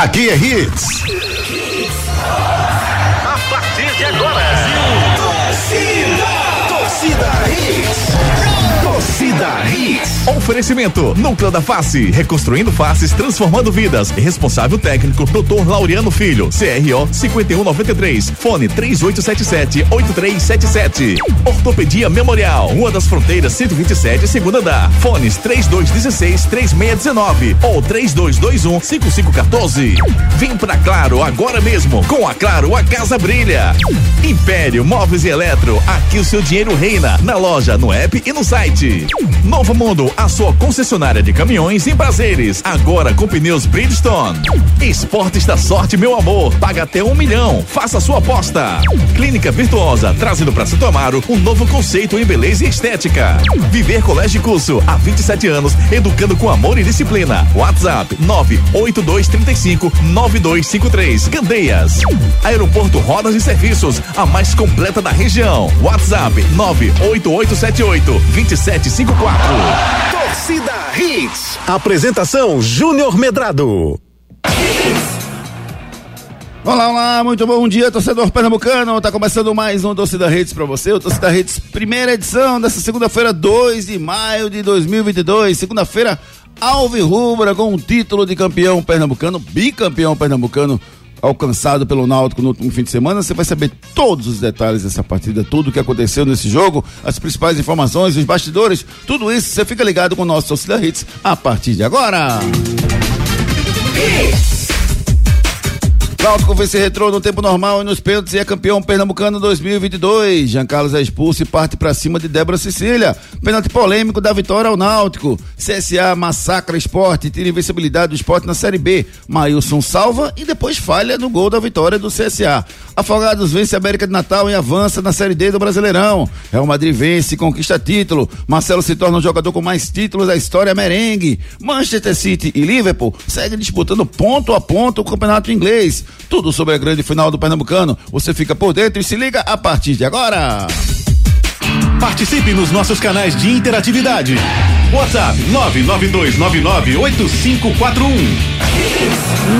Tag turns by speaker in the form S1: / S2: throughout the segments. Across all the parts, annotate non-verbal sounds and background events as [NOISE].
S1: Aqui é Hits.
S2: A partir de agora.
S3: Oferecimento: Núcleo da Face, reconstruindo faces, transformando vidas. Responsável técnico: Dr. Laureano Filho, CRO 5193, fone 3877-8377. Ortopedia Memorial, Rua das Fronteiras 127, segunda andar. Fones 3216-3619 ou 3221-5514. Vem pra Claro agora mesmo. Com a Claro, a casa brilha. Império Móveis e Eletro, aqui o seu dinheiro reina. Na loja, no app e no site. Novo Mundo, a sua concessionária de caminhões em prazeres. Agora com pneus Bridgestone. Esportes da sorte, meu amor. Paga até um milhão. Faça sua aposta. Clínica Virtuosa, trazendo para Santo Amaro um novo conceito em beleza e estética. Viver Colégio Curso, há 27 anos, educando com amor e disciplina. WhatsApp 98235 9253. Candeias. Aeroporto Rodas e Serviços, a mais completa da região. WhatsApp 98878 2754.
S1: Torcida Hits. Apresentação Júnior Medrado.
S4: Olá, olá, muito bom dia, torcedor pernambucano. Tá começando mais um Torcida Redes para você, o Torcida Redes, primeira edição dessa segunda-feira, 2 de maio de 2022. Segunda-feira, Alves Rubra com o título de campeão pernambucano, bicampeão pernambucano alcançado pelo Náutico no último fim de semana. Você vai saber todos os detalhes dessa partida, tudo o que aconteceu nesse jogo, as principais informações, os bastidores, tudo isso. Você fica ligado com o nosso Torcida Hits a partir de agora. Náutico vence retrô no tempo normal e nos pênaltis e é campeão pernambucano 2022. Jean Carlos é expulso e parte para cima de Débora Cecília. Pênalti polêmico da vitória ao Náutico. CSA massacra esporte, tira invencibilidade do esporte na Série B. Maílson salva e depois falha no gol da vitória do CSA. Afogados vence a América de Natal e avança na Série D do Brasileirão. Real Madrid vence e conquista título. Marcelo se torna o jogador com mais títulos da história merengue. Manchester City e Liverpool seguem disputando ponto a ponto o campeonato inglês. Tudo sobre a grande final do Pernambucano. Você fica por dentro e se liga a partir de agora.
S1: Participe nos nossos canais de interatividade. WhatsApp 992998541.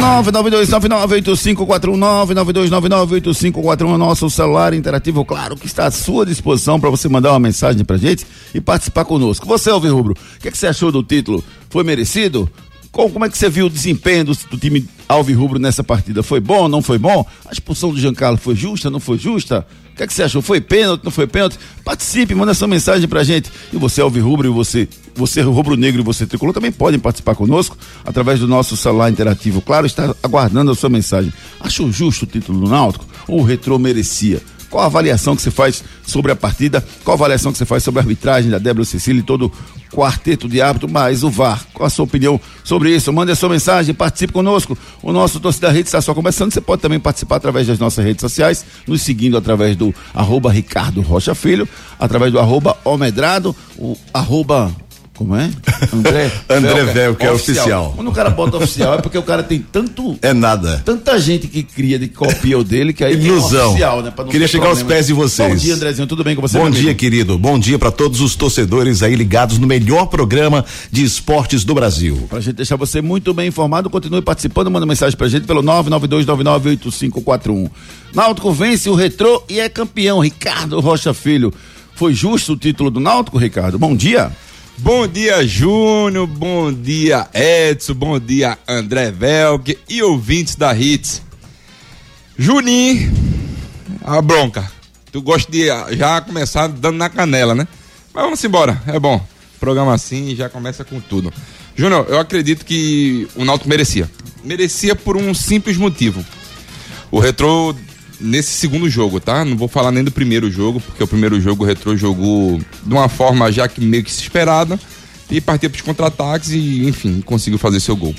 S4: 992998541 é nosso celular interativo, claro, que está à sua disposição para você mandar uma mensagem pra gente e participar conosco. Você, Alvin Rubro, o que, que você achou do título? Foi merecido? Como, é que você viu o desempenho do, do time Alvirrubro nessa partida? Foi bom, não foi bom? A expulsão do Giancarlo foi justa, não foi justa? O que, é que você achou? Foi pênalti, não foi pênalti? Participe, manda sua mensagem pra gente. E você, Alvirrubro, e você, você rubro negro e você tricolor, também podem participar conosco através do nosso celular interativo. Claro, está aguardando a sua mensagem. Achou justo o título do Náutico? Ou o retrô merecia? Qual a avaliação que você faz sobre a partida? Qual a avaliação que você faz sobre a arbitragem da Débora Cecília e todo quarteto de árbitro, mais o VAR? Qual a sua opinião sobre isso? Mande a sua mensagem, participe conosco. O nosso Torcida Rede está só começando. Você pode também participar através das nossas redes sociais, nos seguindo através do arroba Ricardo Rocha Filho, através do arroba Omedrado, o arroba como é? [LAUGHS] André,
S5: André Velker, que é oficial.
S4: Quando o cara bota oficial é porque o cara tem tanto.
S5: É nada.
S4: Tanta gente que cria, de copia o dele, que aí
S5: Ilusão.
S4: oficial, né?
S5: Queria chegar aos
S4: problema.
S5: pés de vocês.
S4: Bom dia, Andrezinho. Tudo bem com você?
S5: Bom dia, querido. Bom dia para todos os torcedores aí ligados no melhor programa de esportes do Brasil.
S4: Pra gente deixar você muito bem informado, continue participando, manda mensagem pra gente pelo 992998541. Náutico vence o Retrô e é campeão. Ricardo Rocha Filho. Foi justo o título do Náutico, Ricardo? Bom dia.
S6: Bom dia, Júnior. Bom dia, Edson. Bom dia, André Velk e ouvintes da Hits. Juninho, a bronca. Tu gosta de já começar dando na canela, né? Mas vamos embora, é bom. Programa assim já começa com tudo. Júnior, eu acredito que o Náutico merecia. Merecia por um simples motivo. O Retrô, nesse segundo jogo, tá? Não vou falar nem do primeiro jogo, porque o primeiro jogo o Retrô jogou de uma forma já que meio que se esperada e partiu para os contra-ataques e, enfim, conseguiu fazer seu gol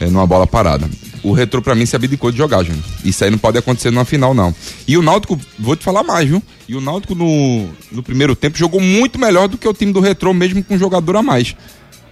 S6: é, numa bola parada. O Retrô, pra mim, se abdicou de jogar, Júnior. Isso aí não pode acontecer numa final, não. E o Náutico, vou te falar mais, viu? E o Náutico, no, no primeiro tempo, jogou muito melhor do que o time do Retrô, mesmo com um jogador a mais.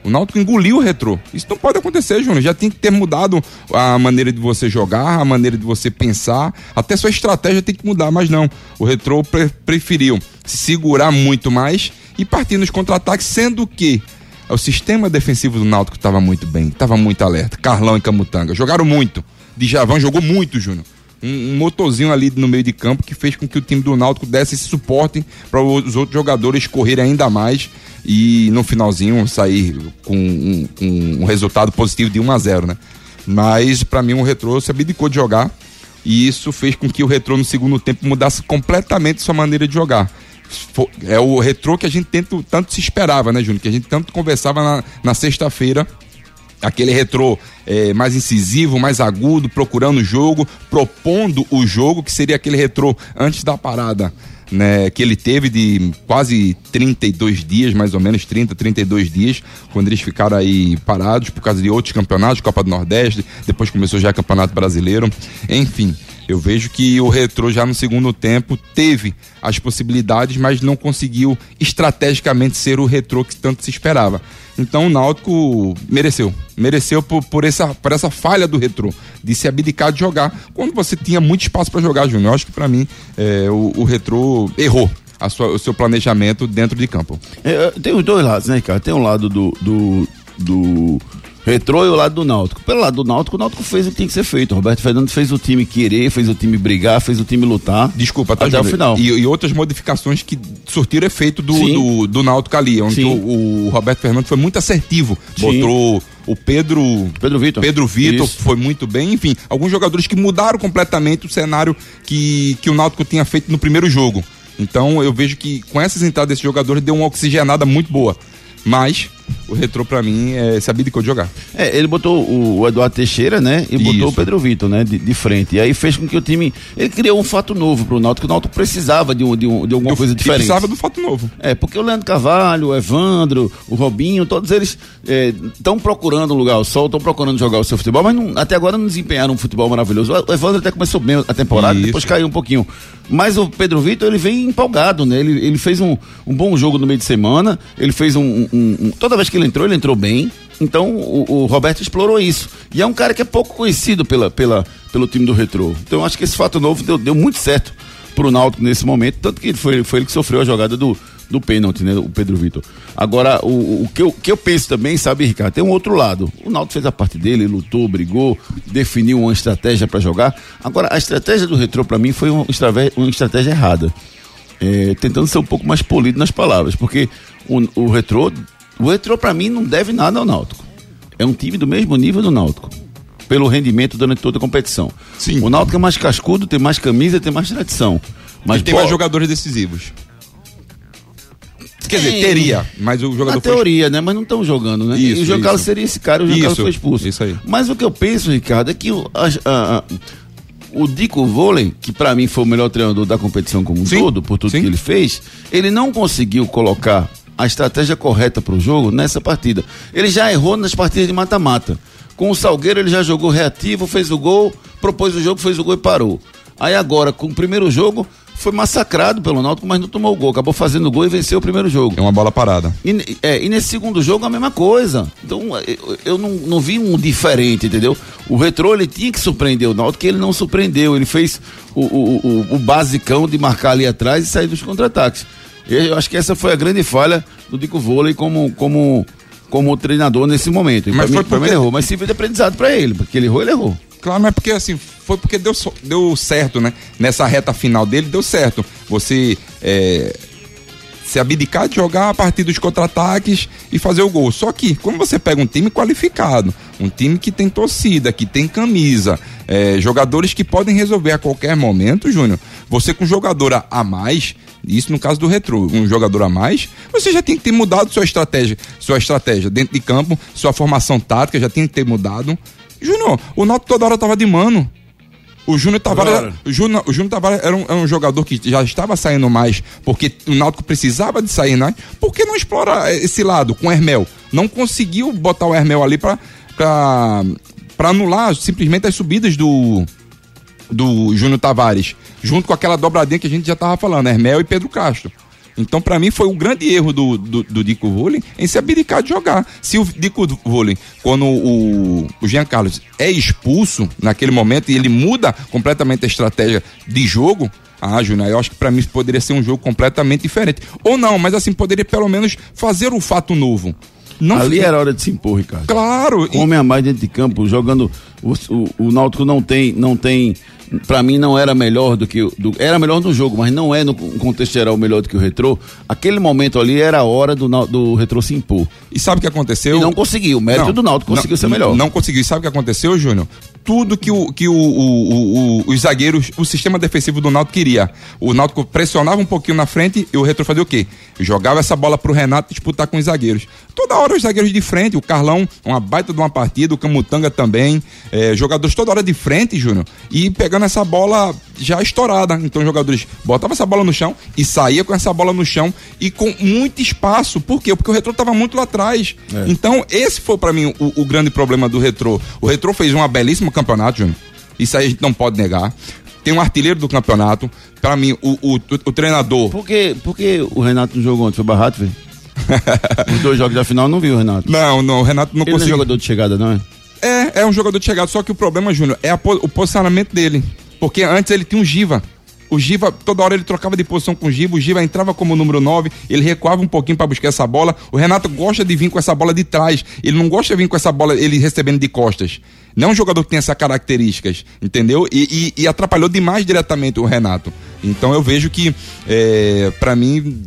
S6: O Náutico engoliu o retrô. Isso não pode acontecer, Júnior. Já tem que ter mudado a maneira de você jogar, a maneira de você pensar. Até sua estratégia tem que mudar, mas não. O retrô pre preferiu se segurar muito mais e partir nos contra-ataques, sendo que o sistema defensivo do Náutico estava muito bem, estava muito alerta. Carlão e Camutanga jogaram muito. Djavan jogou muito, Júnior. Um, motorzinho ali no meio de campo que fez com que o time do Náutico desse esse suporte para os outros jogadores correrem ainda mais e no finalzinho sair com um, um, um resultado positivo de 1 a 0 né? Mas para mim o Retrô se abdicou de jogar e isso fez com que o Retrô no segundo tempo mudasse completamente sua maneira de jogar é o retrô que a gente tanto, tanto se esperava, né, Júnior? Que a gente tanto conversava na, na sexta-feira. Aquele retrô é, mais incisivo, mais agudo, procurando o jogo, propondo o jogo, que seria aquele retrô antes da parada. Né, que ele teve de quase 32 dias, mais ou menos 30, 32 dias, quando eles ficaram aí parados por causa de outros campeonatos, Copa do Nordeste, depois começou já o Campeonato Brasileiro, enfim. Eu vejo que o Retrô já no segundo tempo teve as possibilidades, mas não conseguiu estrategicamente ser o Retrô que tanto se esperava. Então o Náutico mereceu. Mereceu por, por, essa, por essa falha do Retrô, de se abdicar de jogar, quando você tinha muito espaço para jogar, Júnior. Eu acho que para mim é, o, o Retrô errou. Sua, o seu planejamento dentro de campo.
S4: É, tem os dois lados, né, cara? Tem um lado do, do, do Retrô e o lado do Náutico. Pelo lado do Náutico, o Náutico fez o que tinha que ser feito. O Roberto Fernando fez o time querer, fez o time brigar, fez o time lutar.
S6: Desculpa, tá até o final. E, e, outras modificações que surtiram efeito do, do, do, Náutico ali, onde o, o, Roberto Fernando foi muito assertivo. Sim. Botou o Pedro
S4: Pedro Vitor.
S6: Pedro Vitor foi muito bem, enfim, alguns jogadores que mudaram completamente o cenário que, que o Náutico tinha feito no primeiro jogo. Então eu vejo que com essas entradas desses jogadores deu uma oxigenada muito boa. Mas o retrô para mim é sabia de de jogar.
S4: É, ele botou o, Eduardo Teixeira, né? E botou Isso. o Pedro Vitor, né? De, de, frente. E aí fez com que o time. Ele criou um fato novo pro Náutico. O Náutico precisava de, um, de, um, de alguma Eu, coisa diferente.
S6: Precisava do fato novo.
S4: É, porque o Leandro Carvalho, o Evandro, o Robinho, todos eles estão é, procurando um lugar ao sol, estão procurando jogar o seu futebol, mas não, até agora não desempenharam um futebol maravilhoso. O Evandro até começou bem a temporada, Isso. depois caiu um pouquinho. Mas o Pedro Vitor, ele vem empolgado, né? Ele, ele fez um, um bom jogo no meio de semana, ele fez um, um, um, Vez que ele entrou, ele entrou bem. Então o, o, Roberto explorou isso. E é um cara que é pouco conhecido pela, pela, pelo time do Retrô. Então eu acho que esse fato novo deu, deu muito certo pro Náutico nesse momento. Tanto que foi, foi ele que sofreu a jogada do, do pênalti, né? O Pedro Vitor. Agora, o, o que, eu, que eu penso também, sabe, Ricardo, tem um outro lado. O Náutico fez a parte dele, lutou, brigou, definiu uma estratégia para jogar. Agora, a estratégia do Retrô, para mim, foi uma estratégia, uma estratégia errada. É, tentando ser um pouco mais polido nas palavras, porque o, o Retrô, o Retrô, para mim, não deve nada ao Náutico. É um time do mesmo nível do Náutico pelo rendimento durante toda a competição. Sim. O Náutico é mais cascudo, tem mais camisa, tem mais tradição. Mas
S6: e tem mais jogadores decisivos. Quer dizer, teria, mas o jogador. Na
S4: teoria, foi... né? Mas não estão jogando, né? Isso, e o Giancarlo seria esse cara, o Giancarlo foi expulso. Isso aí. Mas o que eu penso, Ricardo, é que o, a, a, a, o Dico Volen, que para mim foi o melhor treinador da competição como um todo, por tudo sim. que ele fez, ele não conseguiu colocar a estratégia correta para o jogo nessa partida. Ele já errou nas partidas de mata-mata. Com o Salgueiro ele já jogou reativo, fez o gol, propôs o jogo, fez o gol e parou. Aí agora, com o primeiro jogo, foi massacrado pelo Náutico, mas não tomou o gol. Acabou fazendo o gol e venceu o primeiro jogo.
S6: É uma bola parada.
S4: E, é, e nesse segundo jogo a mesma coisa. Então eu, eu não, não, vi um diferente, entendeu? O Retrô ele tinha que surpreender o Náutico, que ele não surpreendeu. Ele fez o, o, o, o basicão de marcar ali atrás e sair dos contra-ataques. Eu acho que essa foi a grande falha do Dico Vôlei como, como, como treinador nesse momento.
S6: mas foi mim, porque...
S4: ele errou, mas serviu de aprendizado para ele, porque ele errou, ele errou.
S6: Claro, mas porque assim, foi porque deu, deu certo, né? Nessa reta final dele deu certo. Você é, se abdicar de jogar a partir dos contra-ataques e fazer o gol. Só que quando você pega um time qualificado, um time que tem torcida, que tem camisa, é, jogadores que podem resolver a qualquer momento, Júnior, você com jogador a mais, isso no caso do Retro, um jogador a mais, você já tem que ter mudado sua estratégia, sua estratégia dentro de campo, sua formação tática já tem que ter mudado. Júnior, o Náutico toda hora tava de mano. O Júnior Tavares, o Júnior, o Júnior Tavares era um, era um, jogador que já estava saindo mais, porque o Náutico precisava de sair mais. Por que não explora esse lado com o Hermel? Não conseguiu botar o Hermel ali para para anular simplesmente as subidas do do Júnior Tavares, junto com aquela dobradinha que a gente já estava falando, Hermel e Pedro Castro. Então, para mim, foi um grande erro do, do, do Dico Rulli em se abdicar de jogar. Se o Dico Rulli, quando o, o Jean Carlos é expulso naquele momento e ele muda completamente a estratégia de jogo, ah, Júnior, eu acho que para mim poderia ser um jogo completamente diferente. Ou não, mas assim, poderia pelo menos fazer o fato novo. Não
S4: Ali
S6: fica-
S4: era hora de se impor, Ricardo.
S6: Claro, e-
S4: Homem a mais dentro de campo, jogando. O, o, o Náutico não tem, não tem. Pra mim não era melhor do que. o- Do, era melhor no jogo, mas não é no contexto geral melhor do que o Retrô. Aquele momento ali era a hora do, do Retrô se impor.
S6: e sabe o que aconteceu?
S4: E não conseguiu. O mérito
S6: Não,
S4: do Náutico
S6: não,
S4: conseguiu ser melhor.
S6: Não conseguiu. E sabe o que aconteceu, Júnior? Tudo que, o, que o, o- o- os zagueiros, o sistema defensivo do Náutico queria. O Náutico pressionava um pouquinho na frente e o Retro fazia o quê? Jogava essa bola pro Renato disputar com os zagueiros. Toda hora os zagueiros de frente, o Carlão, uma baita de uma partida, o Camutanga também, eh, jogadores toda hora de frente, Júnior, e pegando essa bola já estourada. Então os jogadores botavam essa bola no chão e saía com essa bola no chão e com muito espaço. Por quê? Porque o Retro estava muito lá atrás. Então esse foi para mim o, o grande problema do Retro. O Retro fez uma belíssima campeonato, Júnior. Isso aí a gente não pode negar. Tem um artilheiro do campeonato. Para mim, o, o, o treinador.
S4: Por que, por que o Renato não jogou ontem? Foi barato, velho? Os dois jogos da final não viu o Renato. [LAUGHS]
S6: Não, não, o Renato não
S4: Ele não é
S6: conseguiu.
S4: jogador de chegada, não é?
S6: É, um jogador de chegada, só que o problema, Júnior, é a o posicionamento dele. Porque antes ele tinha um Giva. O Giva, toda hora ele trocava de posição com o Giva, o Giva entrava como número 9, ele recuava um pouquinho para buscar essa bola. O Renato gosta de vir com essa bola de trás, ele não gosta de vir com essa bola, ele recebendo de costas. Não é um jogador que tem essas características, entendeu? E, e- e atrapalhou demais diretamente o Renato. Então eu vejo que, é, para mim,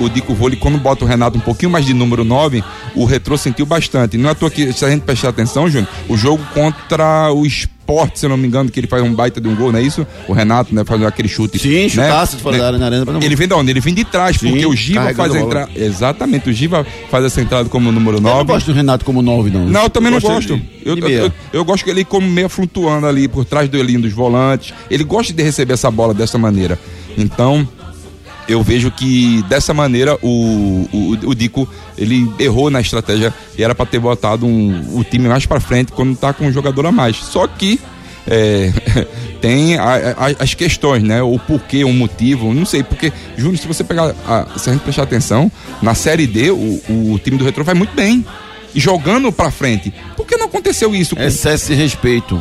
S6: o, o Dico Vôlei, quando bota o Renato um pouquinho mais de número 9, o Retrô sentiu bastante. Não é à toa que, se a gente prestar atenção, Júnior, o jogo contra o esporte, se eu não me engano, que ele faz um baita de um gol, não é isso? O Renato, né, faz aquele chute.
S4: Sim,
S6: né?
S4: chutaço de fora da área na arena
S6: Ele vem de onde? Ele vem de trás,
S4: Sim,
S6: porque o Giva faz a entrada. Exatamente, o Giva faz essa entrada como número
S4: Eu não
S6: 9.
S4: gosto do Renato como 9, não.
S6: Não, eu também não
S4: gosto de-
S6: eu, eu, eu- eu gosto que ele como meia flutuando ali por trás do linha dos volantes. Ele gosta de receber essa bola dessa maneira. Então, eu vejo que dessa maneira o, o, o Dico ele errou na estratégia e era para ter botado um, o time mais para frente quando tá com um jogador a mais. Só que é, [LAUGHS] tem a- a- as questões, né? O porquê, o motivo, não sei, porque, Júnior, se você pegar, a- se a gente prestar atenção, na Série D, o, o time do Retro vai muito bem, jogando pra frente. Por que não aconteceu isso? com-
S4: Excesso de respeito.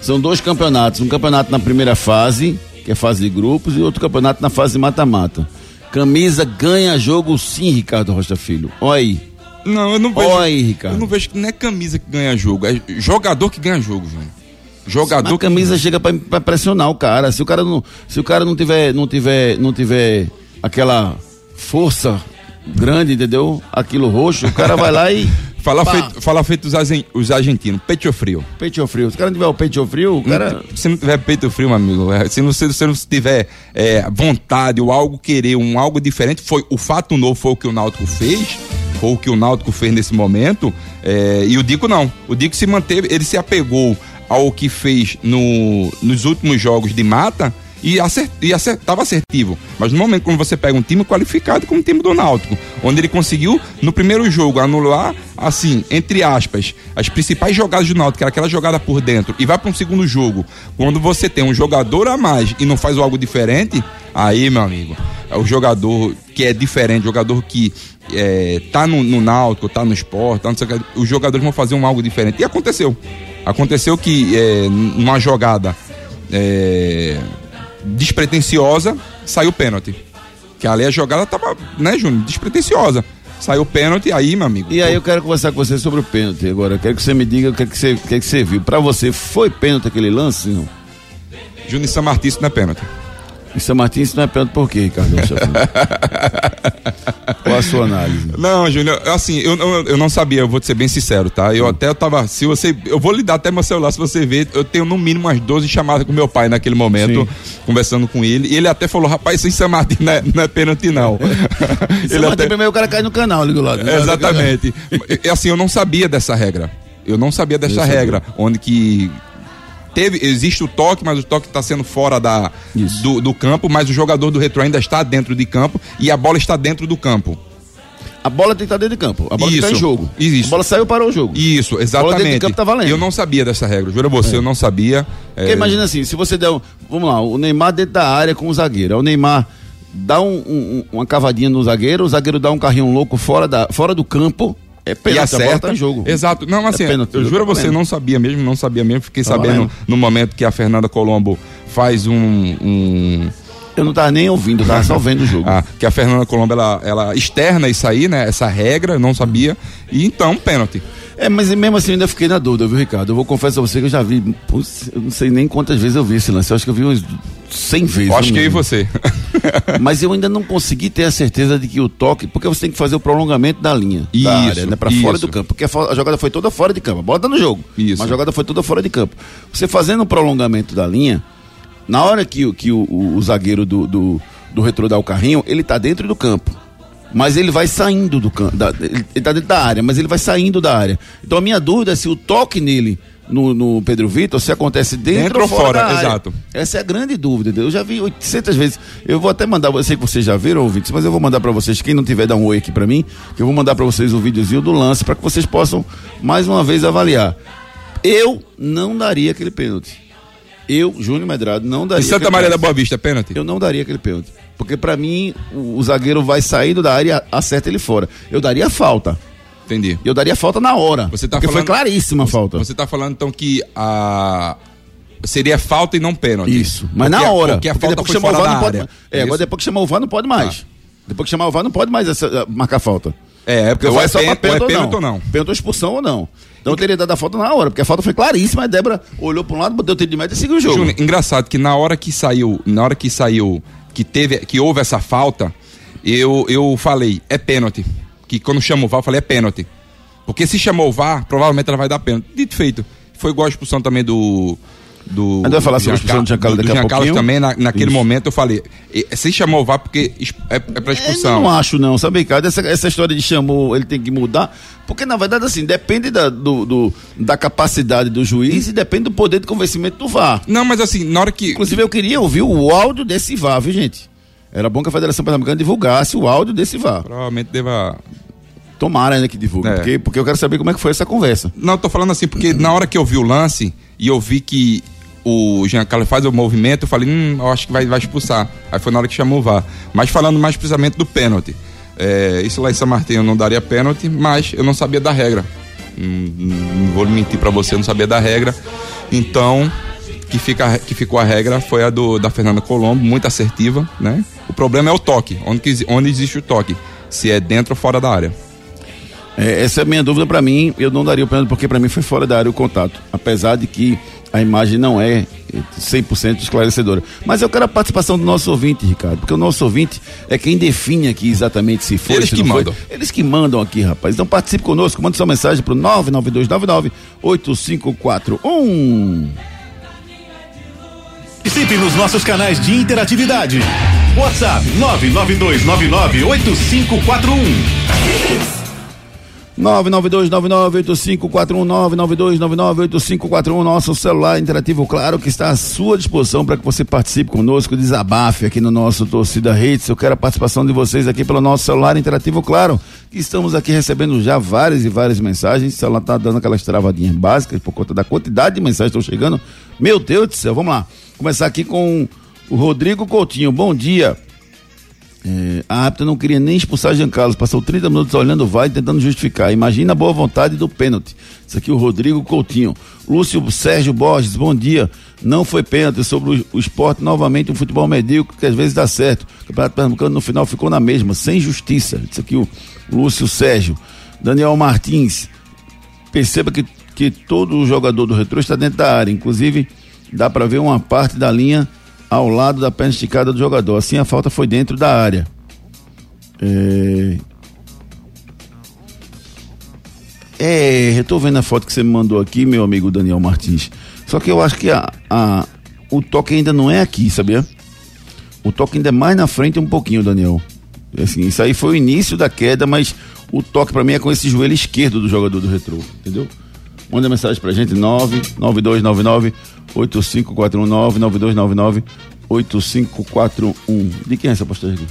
S4: São dois campeonatos. Um campeonato na primeira fase, que é fase de grupos, e outro campeonato na fase de mata-mata. Camisa ganha jogo sim, Ricardo Rocha Filho. Olha aí.
S6: Não, eu não vejo.
S4: Olha aí, Ricardo.
S6: Eu não vejo que não é camisa que ganha jogo, é jogador que ganha jogo, Júnior. Jogador
S4: A camisa chega pra, pra pressionar o cara. Se o cara não, se o cara não tiver, não tiver, não tiver aquela força grande, entendeu? Aquilo roxo, o cara vai lá e [LAUGHS]
S6: Fala
S4: Pá.
S6: feito, fala feito os, os argentinos, peito frio.
S4: peito frio. Se o cara não tiver o peito frio, o cara
S6: Se não tiver peito frio, meu amigo, é, se não, se, se não tiver é, vontade ou algo querer, um algo diferente, foi o fato novo foi o que o Náutico fez, foi o que o Náutico fez nesse momento, é, e o Dico não. O Dico se manteve, ele se apegou ao que fez no, nos últimos jogos de mata e acert, e assertivo. Mas no momento quando você pega um time qualificado como o time do Náutico, onde ele conseguiu no primeiro jogo anular, assim, entre aspas, as principais jogadas do Náutico, que era aquela jogada por dentro, e vai para um segundo jogo, quando você tem um jogador a mais e não faz algo diferente, aí, meu amigo, é o jogador que é diferente, jogador que é, tá no, no Náutico, tá no esporte, tá os jogadores vão fazer um algo diferente. E aconteceu. Aconteceu que é, numa jogada é, despretensiosa, saiu pênalti. Que ali a jogada tava, né, Júnior, despretensiosa. Saiu pênalti, aí, meu amigo.
S4: E aí eu quero conversar com você sobre o pênalti agora. Eu quero que você me diga o que, é que, você, o que, é que você viu. Pra você, foi pênalti aquele lance? Não?
S6: Júnior San não é pênalti.
S4: E São Martins isso não é pênalti por quê, Ricardo? [LAUGHS] Qual a sua análise?
S6: Não, Júnior, assim, eu, eu, eu não sabia, eu vou te ser bem sincero, tá? Eu até eu tava. Se você. Eu vou lhe dar até meu celular se você ver. Eu tenho no mínimo umas 12 chamadas com meu pai naquele momento, conversando com ele. E ele até falou: rapaz, isso em San Martin não é, não é pênalti, não.
S4: São Martin primeiro o cara cai no canal ali do lado. né?
S6: Exatamente. E, assim, eu não sabia dessa regra. Eu não sabia dessa regra, onde que teve existe o toque, mas o toque está sendo fora da,
S4: Isso.
S6: do, do campo, mas o jogador do retro ainda está dentro de campo e a bola está dentro do campo.
S4: A bola tem que estar dentro de campo. A bola tem que estar em
S6: Isso.
S4: jogo.
S6: Isso.
S4: A bola saiu para o jogo.
S6: Isso,
S4: Bola
S6: exatamente.
S4: dentro de campo tá valendo.
S6: Eu não sabia dessa regra, juro a você, eu não sabia.
S4: Porque
S6: É,
S4: imagina assim, se você der um, Vamos lá, o Neymar dentro da área com o zagueiro. O Neymar dá um- um- uma cavadinha no zagueiro, o zagueiro dá um carrinho louco fora, da, fora do campo. É
S6: e
S4: pênalti, a bola
S6: acerta
S4: tá em jogo.
S6: Exato. Não, assim,
S4: É pênalti,
S6: eu juro a
S4: tá
S6: você, não sabia mesmo, não sabia mesmo. Fiquei
S4: Tá
S6: sabendo
S4: valendo.
S6: no momento que a Fernanda Colombo faz um, um,
S4: Eu não tava nem ouvindo, tava só vendo o jogo. [LAUGHS]
S6: Ah, que a Fernanda Colombo, ela, ela externa isso aí, né? Essa regra, eu não sabia. E então, pênalti.
S4: É, mas mesmo assim eu ainda fiquei na dúvida, viu, Ricardo? Eu vou confessar a você que eu já vi, putz, eu não sei nem quantas vezes eu vi esse lance, eu acho que eu vi uns 100 vezes.
S6: Eu acho que eu e você. [LAUGHS]
S4: Mas eu ainda não consegui ter a certeza de que o toque, porque você tem que fazer o prolongamento da linha, da
S6: Isso,
S4: área, né, fora
S6: isso.
S4: do campo, porque a, a jogada foi toda fora de campo, bota no jogo.
S6: Isso.
S4: Mas a jogada foi toda fora de campo. Você fazendo o prolongamento da linha, na hora que, o- que o, o- o zagueiro do, do, do retrô dá o carrinho, ele tá dentro do campo. Mas ele vai saindo do campo. da- ele, ele tá dentro da área, mas ele vai saindo da área. Então a minha dúvida é se o toque nele no, no Pedro Vitor se acontece dentro,
S6: Dentro
S4: ou fora,
S6: fora,
S4: da
S6: exato.
S4: Essa é a grande dúvida. Eu já vi 800 vezes. Eu vou até mandar, eu sei que vocês já viram, ouvintes, mas eu vou mandar pra vocês. Quem não tiver, dá um oi aqui pra mim. Que eu vou mandar pra vocês o videozinho do lance pra que vocês possam mais uma vez avaliar. Eu não daria aquele pênalti. Eu, Júnior Medrado, não daria.
S6: E Santa Maria da
S4: pênalti.
S6: Boa Vista, pênalti?
S4: Eu não daria aquele pênalti. Porque pra mim, o, o zagueiro vai saindo da área e acerta ele fora. Eu daria falta.
S6: Entendi.
S4: Eu daria falta na hora.
S6: Você tá
S4: porque
S6: falando-
S4: foi claríssima a falta.
S6: Você tá falando então que a. Seria falta e não pênalti.
S4: Isso. Mas
S6: Porque
S4: na hora.
S6: Porque a
S4: porque
S6: falta
S4: depois que
S6: foi
S4: chamar o
S6: fora
S4: VAR não pode
S6: área.
S4: É, agora depois que chamar o VAR não pode mais. Depois que chamar o VAR não pode mais essa- marcar falta.
S6: É, porque ou é,
S4: só pra
S6: pênalti, ou é pênalti ou não.
S4: Pênalti ou expulsão ou não. Então eu teria dado a falta na hora, porque a falta foi claríssima. A Débora olhou para um lado, bateu o tiro de meta e seguiu o jogo.
S6: Júnior, engraçado que na hora que saiu, na hora que saiu, que teve, que houve essa falta, eu, eu falei, é pênalti. Que quando chamou o VAR, eu falei, é pênalti. Porque se chamou o VAR, provavelmente ela vai dar pênalti. Dito feito. Foi igual a expulsão também do. Do,
S4: Ainda vai falar sobre a expulsão do Giancarlo
S6: do,
S4: daqui a
S6: Giancarlo
S4: pouquinho.
S6: também, na, naquele
S4: Isso.
S6: momento eu falei, se chamou o VAR porque é, é pra
S4: Eu
S6: expulsão.
S4: não acho não, sabe, Ricardo? Essa, essa história de chamou, ele tem que mudar, porque na verdade assim, depende da, do, do- da capacidade do juiz e depende do poder de convencimento do VAR.
S6: Não, mas assim, na hora que.
S4: Inclusive eu queria ouvir o áudio desse VAR, viu gente? Era bom que a Federação Pernambucana divulgasse o áudio desse VAR.
S6: Provavelmente deva.
S4: Tomara ainda que divulgue,
S6: É.
S4: porque, porque eu quero saber como é que foi essa conversa.
S6: Não, eu tô falando assim, porque na hora que eu vi o lance e eu vi que o Giancarlo faz o movimento, eu falei, hum, eu acho que vai, vai expulsar. Aí foi na hora que chamou o VAR. Mas falando mais precisamente do pênalti. É, isso lá em São Martinho eu não daria pênalti, mas eu não sabia da regra. Hum, Não vou mentir pra você, eu não sabia da regra. Então, que, fica, que ficou a regra foi a do, da Fernanda Colombo, muito assertiva, né? O problema é o toque, onde, onde existe o toque. Se é dentro ou fora da área.
S4: É, essa é a minha dúvida pra mim, eu não daria o pênalti porque pra mim foi fora da área o contato, apesar de que a imagem não é 100% esclarecedora. Mas eu quero a participação do nosso ouvinte, Ricardo, porque o nosso ouvinte é quem define aqui exatamente se foi,
S6: Eles
S4: se
S6: que
S4: não foi.
S6: mandam.
S4: Eles que mandam aqui, rapaz. Então participe conosco, manda sua mensagem pro 99299 8541.
S1: Participe nos nossos canais de interatividade. WhatsApp 992998541.
S4: 992998541 nosso celular interativo, claro, que está à sua disposição para que você participe conosco, desabafe aqui no nosso Torcida Hits. Eu quero a participação de vocês aqui pelo nosso celular interativo, claro, que estamos aqui recebendo já várias e várias mensagens. O celular está dando aquelas travadinhas básicas por conta da quantidade de mensagens que estão chegando. Meu Deus do céu, vamos lá. Começar aqui com o Rodrigo Coutinho. Bom dia. É, a árbitra não queria nem expulsar Jean Carlos, passou 30 minutos olhando o VAR e tentando justificar. Imagina a boa vontade do pênalti. Isso aqui é o Rodrigo Coutinho. Lúcio Sérgio Borges, bom dia. Não foi pênalti sobre o, o esporte, novamente um futebol medíocre que às vezes dá certo. O Campeonato Pernambucano no final ficou na mesma, sem justiça. Isso aqui o Lúcio Sérgio. Daniel Martins, perceba que, que todo jogador do retrô está dentro da área, inclusive dá para ver uma parte da linha ao lado da perna esticada do jogador. Assim a falta foi dentro da área. É, é eu tô vendo a foto que você me mandou aqui, meu amigo Daniel Martins. Só que eu acho que a, a, o toque ainda não é aqui, sabia? O toque ainda é mais na frente um pouquinho, Daniel. Assim, isso aí foi o início da queda, mas o toque pra mim é com esse joelho esquerdo do jogador do retrô, entendeu? Manda mensagem pra gente, 99299 8541 99299 8541. De quem é essa postagem aqui?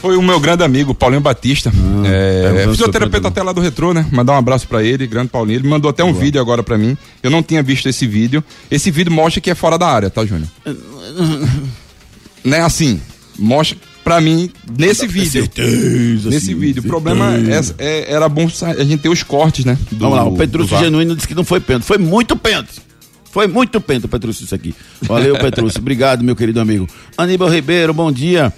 S6: Foi o meu grande amigo, Paulinho Batista.
S4: é,
S6: é,
S4: o seu
S6: fisioterapeuta até lá do Retrô, né? Mandar um abraço pra ele, grande Paulinho. Ele mandou até um vídeo agora pra mim. Eu não tinha visto esse vídeo. Esse vídeo mostra que é fora da área, tá, Júnior? [LAUGHS] né, assim, mostra pra mim nesse vídeo.
S4: Certeza.
S6: Nesse
S4: sim,
S6: vídeo. O
S4: certeza.
S6: problema é, é- era bom a gente ter os cortes, né? do-
S4: Vamos lá, o
S6: VAR.
S4: Genuíno disse que não foi pênalti. Foi muito pênalti. Foi muito pento, Petrúcio, isso aqui. Valeu, Petrúcio. [LAUGHS] Obrigado, meu querido amigo. Aníbal Ribeiro, bom dia.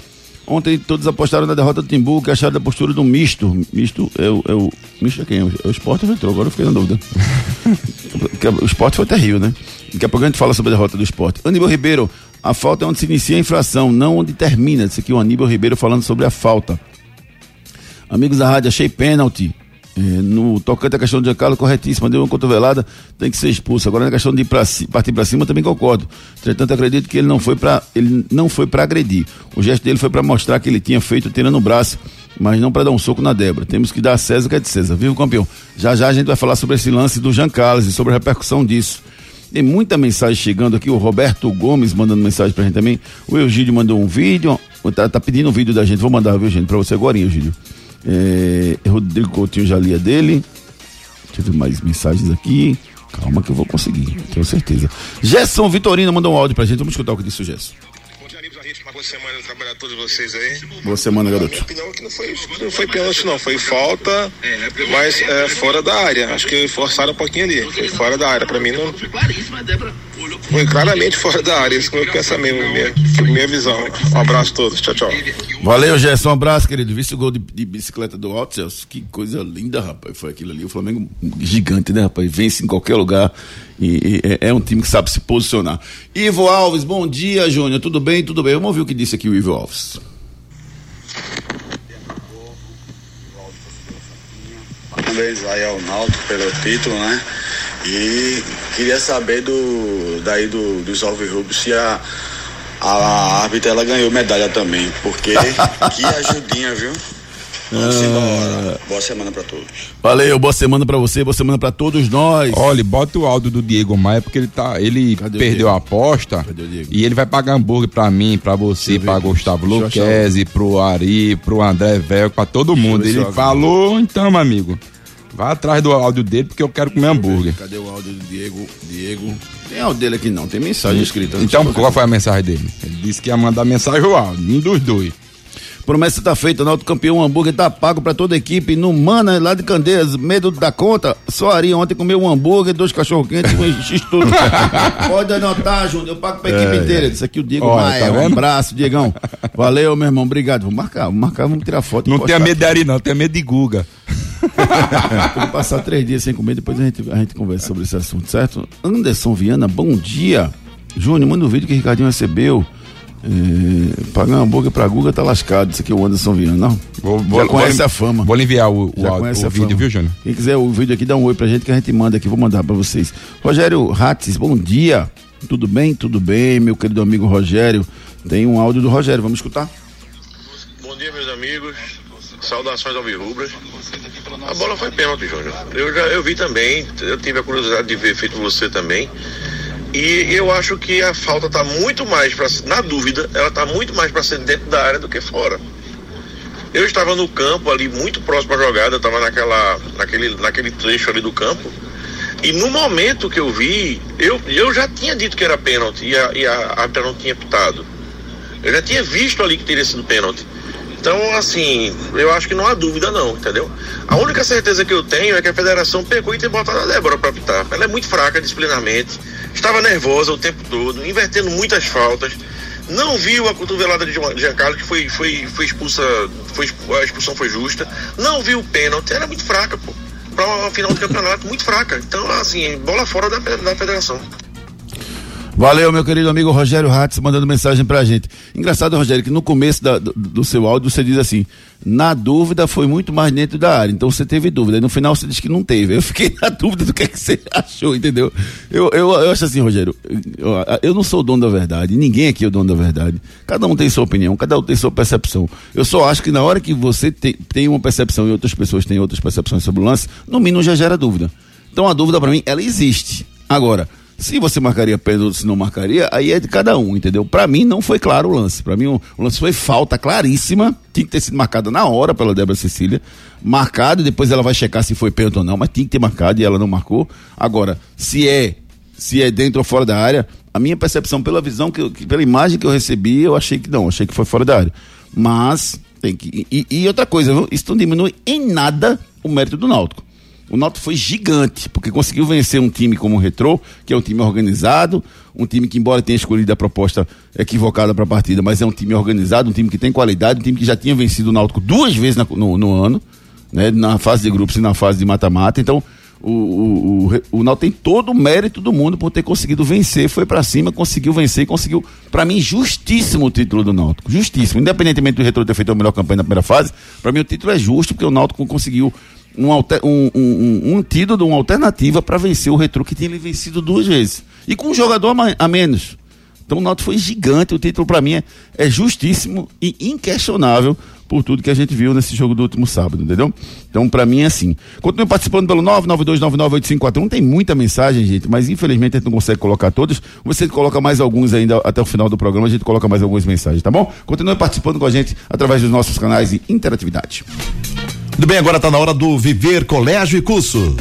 S4: Ontem todos apostaram na derrota do Timbu, que acharam da postura do misto. Misto é o. É o misto é quem? É o, esporte ou entrou? Agora eu fiquei na dúvida. [LAUGHS] o esporte foi terrível, né? Daqui a pouco a gente fala sobre a derrota do esporte. Aníbal Ribeiro, a falta é onde se inicia a infração, não onde termina. Isso aqui o Aníbal Ribeiro falando sobre a falta. Amigos da rádio, achei pênalti. É, no tocante à questão de Giancarlo, corretíssima, deu uma cotovelada, tem que ser expulso. Agora na questão de pra, partir para cima, também concordo. Entretanto, acredito que ele não foi para ele não foi para agredir. O gesto dele foi para mostrar que ele tinha feito tirando o braço, mas não para dar um soco na Débora. Temos que dar a César o que é de César. Viu, campeão? Já já a gente vai falar sobre esse lance do Jean Carlos e sobre a repercussão disso. Tem muita mensagem chegando aqui, o Roberto Gomes mandando mensagem pra gente também. O Eugídio mandou um vídeo, tá, tá pedindo um vídeo da gente. Vou mandar, viu, gente, pra você agora, Eugídio. É, Rodrigo Coutinho já lia dele. Deixa eu ver mais mensagens aqui. Calma que eu vou conseguir, tenho certeza. Gerson Vitorino mandou um áudio pra gente. Vamos escutar o que disse o Gerson.
S7: Boa semana trabalhar a todos vocês aí.
S4: Boa semana, garoto.
S7: Minha opinião é que não foi, não foi pênalti, não. Foi falta, mas é, fora da área. Acho que forçaram um pouquinho ali. Foi fora da área. Pra mim, não. Foi claramente fora da área. Esse é o meu pensamento, minha, minha visão. Um abraço a todos. Tchau, tchau.
S4: Valeu, Gerson. Um abraço, querido. Viste o gol de, de bicicleta do Alto, Celso? Que coisa linda, rapaz. Foi aquilo ali. O Flamengo gigante, né, rapaz? Vence em qualquer lugar. E, e é, é, um time que sabe se posicionar. Ivo Alves, bom dia, Júnior. Tudo bem? Tudo bem. Vamos ouvir o que disse aqui o Ivo Alves.
S8: Parabéns aí ao Náutico pelo título, né? E queria saber do daí do, dos Alvirrubos se a, a árbitra ela ganhou medalha também, porque [LAUGHS] que ajudinha, viu? Embora. Boa semana pra todos.
S4: Valeu, boa semana pra você, boa semana pra todos nós.
S6: Olha, bota o áudio do Diego Maia, porque ele tá. Ele
S4: Cadê
S6: perdeu a aposta
S4: Cadê o Diego?
S6: e ele vai pagar hambúrguer pra mim, pra você, pra. Gustavo Luquezzi, pro Ari, pro André Velho, pra todo mundo. Ele falou, então, meu amigo. Vai atrás do áudio dele porque eu quero comer hambúrguer.
S4: Cadê o áudio do Diego? Diego. Tem áudio dele aqui não, tem mensagem escrita.
S6: Então, qual foi a mensagem dele? Ele disse que ia mandar mensagem ou áudio, um dos dois.
S4: Promessa tá feita, Náutico campeão, hambúrguer tá pago pra toda a equipe. No Mana, lá de Candeias, medo da conta. Só Ari ontem comeu um hambúrguer, dois cachorro quentes e um x tudo. [LAUGHS] Pode anotar, Júnior, eu pago pra equipe inteira. Isso aqui é o Diego
S6: Olha,
S4: Maia.
S6: tá
S4: um abraço, Diegão. Valeu, meu irmão, obrigado. Vamos marcar, vamos marcar, vamos tirar foto.
S6: Não tenha medo de Ari, não, tenha medo de Guga. [LAUGHS]
S4: Vamos passar três dias sem comer, depois a gente, a gente conversa sobre esse assunto, certo? Anderson Viana, bom dia. Júnior, manda um vídeo que o Ricardinho recebeu. É, pagar hambúrguer pra Guga tá lascado. Isso aqui é o Anderson Viana, não?
S6: Vou,
S4: Já
S6: vou-
S4: conhece
S6: vou-
S4: a fama.
S6: Vou lhe enviar o, o,
S4: Já
S6: áudio-
S4: conhece
S6: o
S4: a
S6: vídeo,
S4: fama.
S6: viu, Júnior?
S4: Quem quiser o vídeo aqui, dá um oi pra gente que a gente manda aqui. Vou mandar pra vocês. Rogério Rates, bom dia. Tudo bem? Tudo bem, meu querido amigo Rogério. Tem um áudio do Rogério, vamos escutar?
S7: Bom dia, meus amigos. Saudações ao Virubras. A bola foi pênalti, Júnior. Eu já eu vi também, eu tive a curiosidade de ver feito você também. E eu acho que a falta tá muito mais para na dúvida, ela tá muito mais para ser dentro da área do que fora. Eu estava no campo ali muito próximo à jogada, estava naquela naquele naquele trecho ali do campo. E no momento que eu vi, eu, eu já tinha dito que era pênalti e a, e árbitra não tinha pitado. Eu já tinha visto ali que teria sido pênalti. Então, assim, eu acho que não há dúvida não, entendeu? A única certeza que eu tenho é que a federação pegou e tem botado a Débora para apitar. Ela é muito fraca disciplinarmente, estava nervosa o tempo todo, invertendo muitas faltas. Não viu a cotovelada de Giancarlo, que foi, foi, foi expulsa, foi, a expulsão foi justa. Não viu o pênalti, era muito fraca, pô. Para uma final de campeonato, muito fraca. Então, assim, bola fora da, da federação.
S4: Valeu, meu querido amigo Rogério Ratz, mandando mensagem pra gente. Engraçado, Rogério, que no começo da- do, do seu áudio você diz assim: na dúvida foi muito mais dentro da área. Então você teve dúvida. E no final você diz que não teve. Eu fiquei na [LAUGHS] dúvida do que, é que você achou, entendeu? Eu, eu, eu acho assim, Rogério, eu, eu não sou o dono da verdade, ninguém aqui é o dono da verdade. Cada um tem sua opinião, cada um tem sua percepção. Eu só acho que na hora que você tem, tem uma percepção e outras pessoas têm outras percepções sobre o lance, no mínimo já gera dúvida. Então a dúvida pra mim, ela existe. Agora, se você marcaria pênalti, se não marcaria, aí é de cada um, entendeu? Pra mim não foi claro o lance. Pra mim o, o lance foi falta claríssima, tinha que ter sido marcada na hora pela Débora Cecília, marcado e depois ela vai checar se foi pênalti ou não, mas tinha que ter marcado e ela não marcou. Agora, se é se é dentro ou fora da área, a minha percepção pela visão que, eu- que- pela imagem que eu recebi, eu achei que não, achei que foi fora da área. Mas tem que e, e outra coisa, viu? isso não diminui em nada o mérito do Náutico. O Náutico foi gigante, porque conseguiu vencer um time como o Retrô, que é um time organizado, um time que, embora tenha escolhido a proposta equivocada para a partida, mas é um time organizado, um time que tem qualidade, um time que já tinha vencido o Náutico duas vezes na- no, no ano, né, na fase de grupos e na fase de mata-mata. Então, o, o, o, o Náutico tem todo o mérito do mundo por ter conseguido vencer, foi para cima, conseguiu vencer conseguiu, para mim, justíssimo o título do Náutico. Justíssimo. Independentemente do Retrô ter feito a melhor campanha na primeira fase, para mim o título é justo, porque o Náutico conseguiu um, um, um, um, antídoto, uma alternativa para vencer o Retrô que tinha ele vencido duas vezes. E com um jogador a, a menos. Então o Náutico foi gigante, o título para mim é, é justíssimo e inquestionável por tudo que a gente viu nesse jogo do último sábado, entendeu? Então para mim é assim. Continue participando pelo 992998541, tem muita mensagem, gente, mas infelizmente a gente não consegue colocar todas. Você coloca mais alguns ainda até o final do programa, a gente coloca mais algumas mensagens, tá bom? Continue participando com a gente através dos nossos canais de interatividade.
S5: Muito bem, agora tá na hora do Viver Colégio e Curso.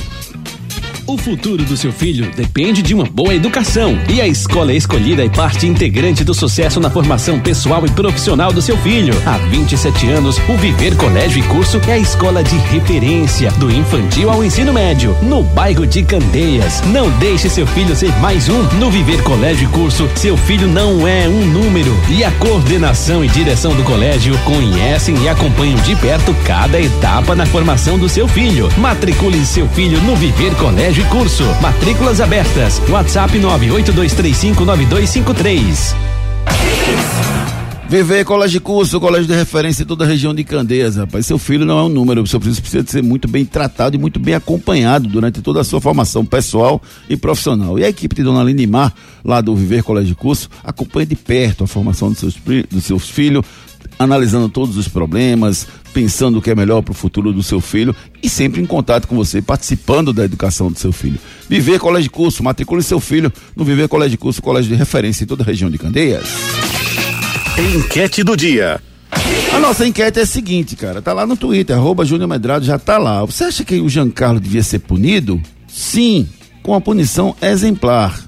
S9: O futuro do seu filho depende de uma boa educação. E a escola escolhida é parte integrante do sucesso na formação pessoal e profissional do seu filho. Há 27 anos, o Viver Colégio e Curso é a escola de referência, do infantil ao ensino médio, no bairro de Candeias. Não deixe seu filho ser mais um. No Viver Colégio e Curso, seu filho não é um número. E a coordenação e direção do colégio conhecem e acompanham de perto cada etapa na formação do seu filho. Matricule seu filho no Viver Colégio e Curso. Matrículas abertas. WhatsApp 982359253.
S4: VV Colégio de Curso, colégio de referência em toda a região de Candeias, rapaz. Seu filho não é um número, seu filho precisa ser muito bem tratado e muito bem acompanhado durante toda a sua formação pessoal e profissional. E a equipe de Dona Lindimar, lá do Viver Colégio de Curso, acompanha de perto a formação dos seus, dos seus filhos, analisando todos os problemas, pensando o que é melhor para o futuro do seu filho e sempre em contato com você, participando da educação do seu filho. Viver Colégio de Curso, matricule seu filho no Viver Colégio de Curso, colégio de referência em toda a região de Candeias.
S1: Enquete do dia.
S4: A nossa enquete é a seguinte, cara. Tá lá no Twitter, arroba Júnior Medrado já tá lá. Você acha que o Giancarlo devia ser punido? Sim, com a punição exemplar.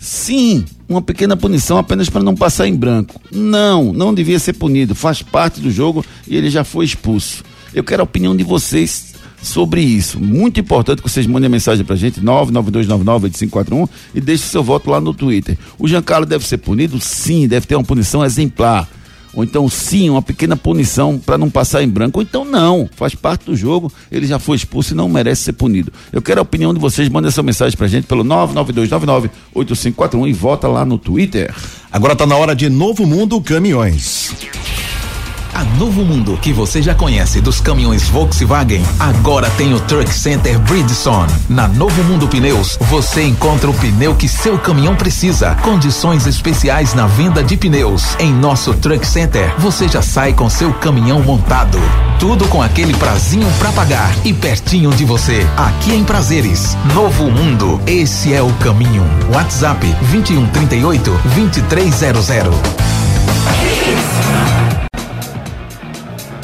S4: Sim, uma pequena punição apenas para não passar em branco. Não, não devia ser punido. Faz parte do jogo e ele já foi expulso. Eu quero a opinião de vocês sobre isso. Muito importante que vocês mandem a mensagem pra gente, 992998541 e deixe seu voto lá no Twitter. O Giancarlo deve ser punido? Sim, deve ter uma punição exemplar. Ou então, sim, uma pequena punição para não passar em branco. Ou então, não, faz parte do jogo, ele já foi expulso e não merece ser punido. Eu quero a opinião de vocês, manda essa mensagem pra gente pelo 992998541 e vota lá no Twitter.
S5: Agora tá na hora de Novo Mundo Caminhões.
S10: A Novo Mundo, que você já conhece dos caminhões Volkswagen, agora tem o Truck Center Bridgestone. Na Novo Mundo Pneus, você encontra o pneu que seu caminhão precisa. Condições especiais na venda de pneus. Em nosso Truck Center, você já sai com seu caminhão montado. Tudo com aquele prazinho pra pagar e pertinho de você. Aqui em Prazeres, Novo Mundo, esse é o caminho. WhatsApp 2138 2300.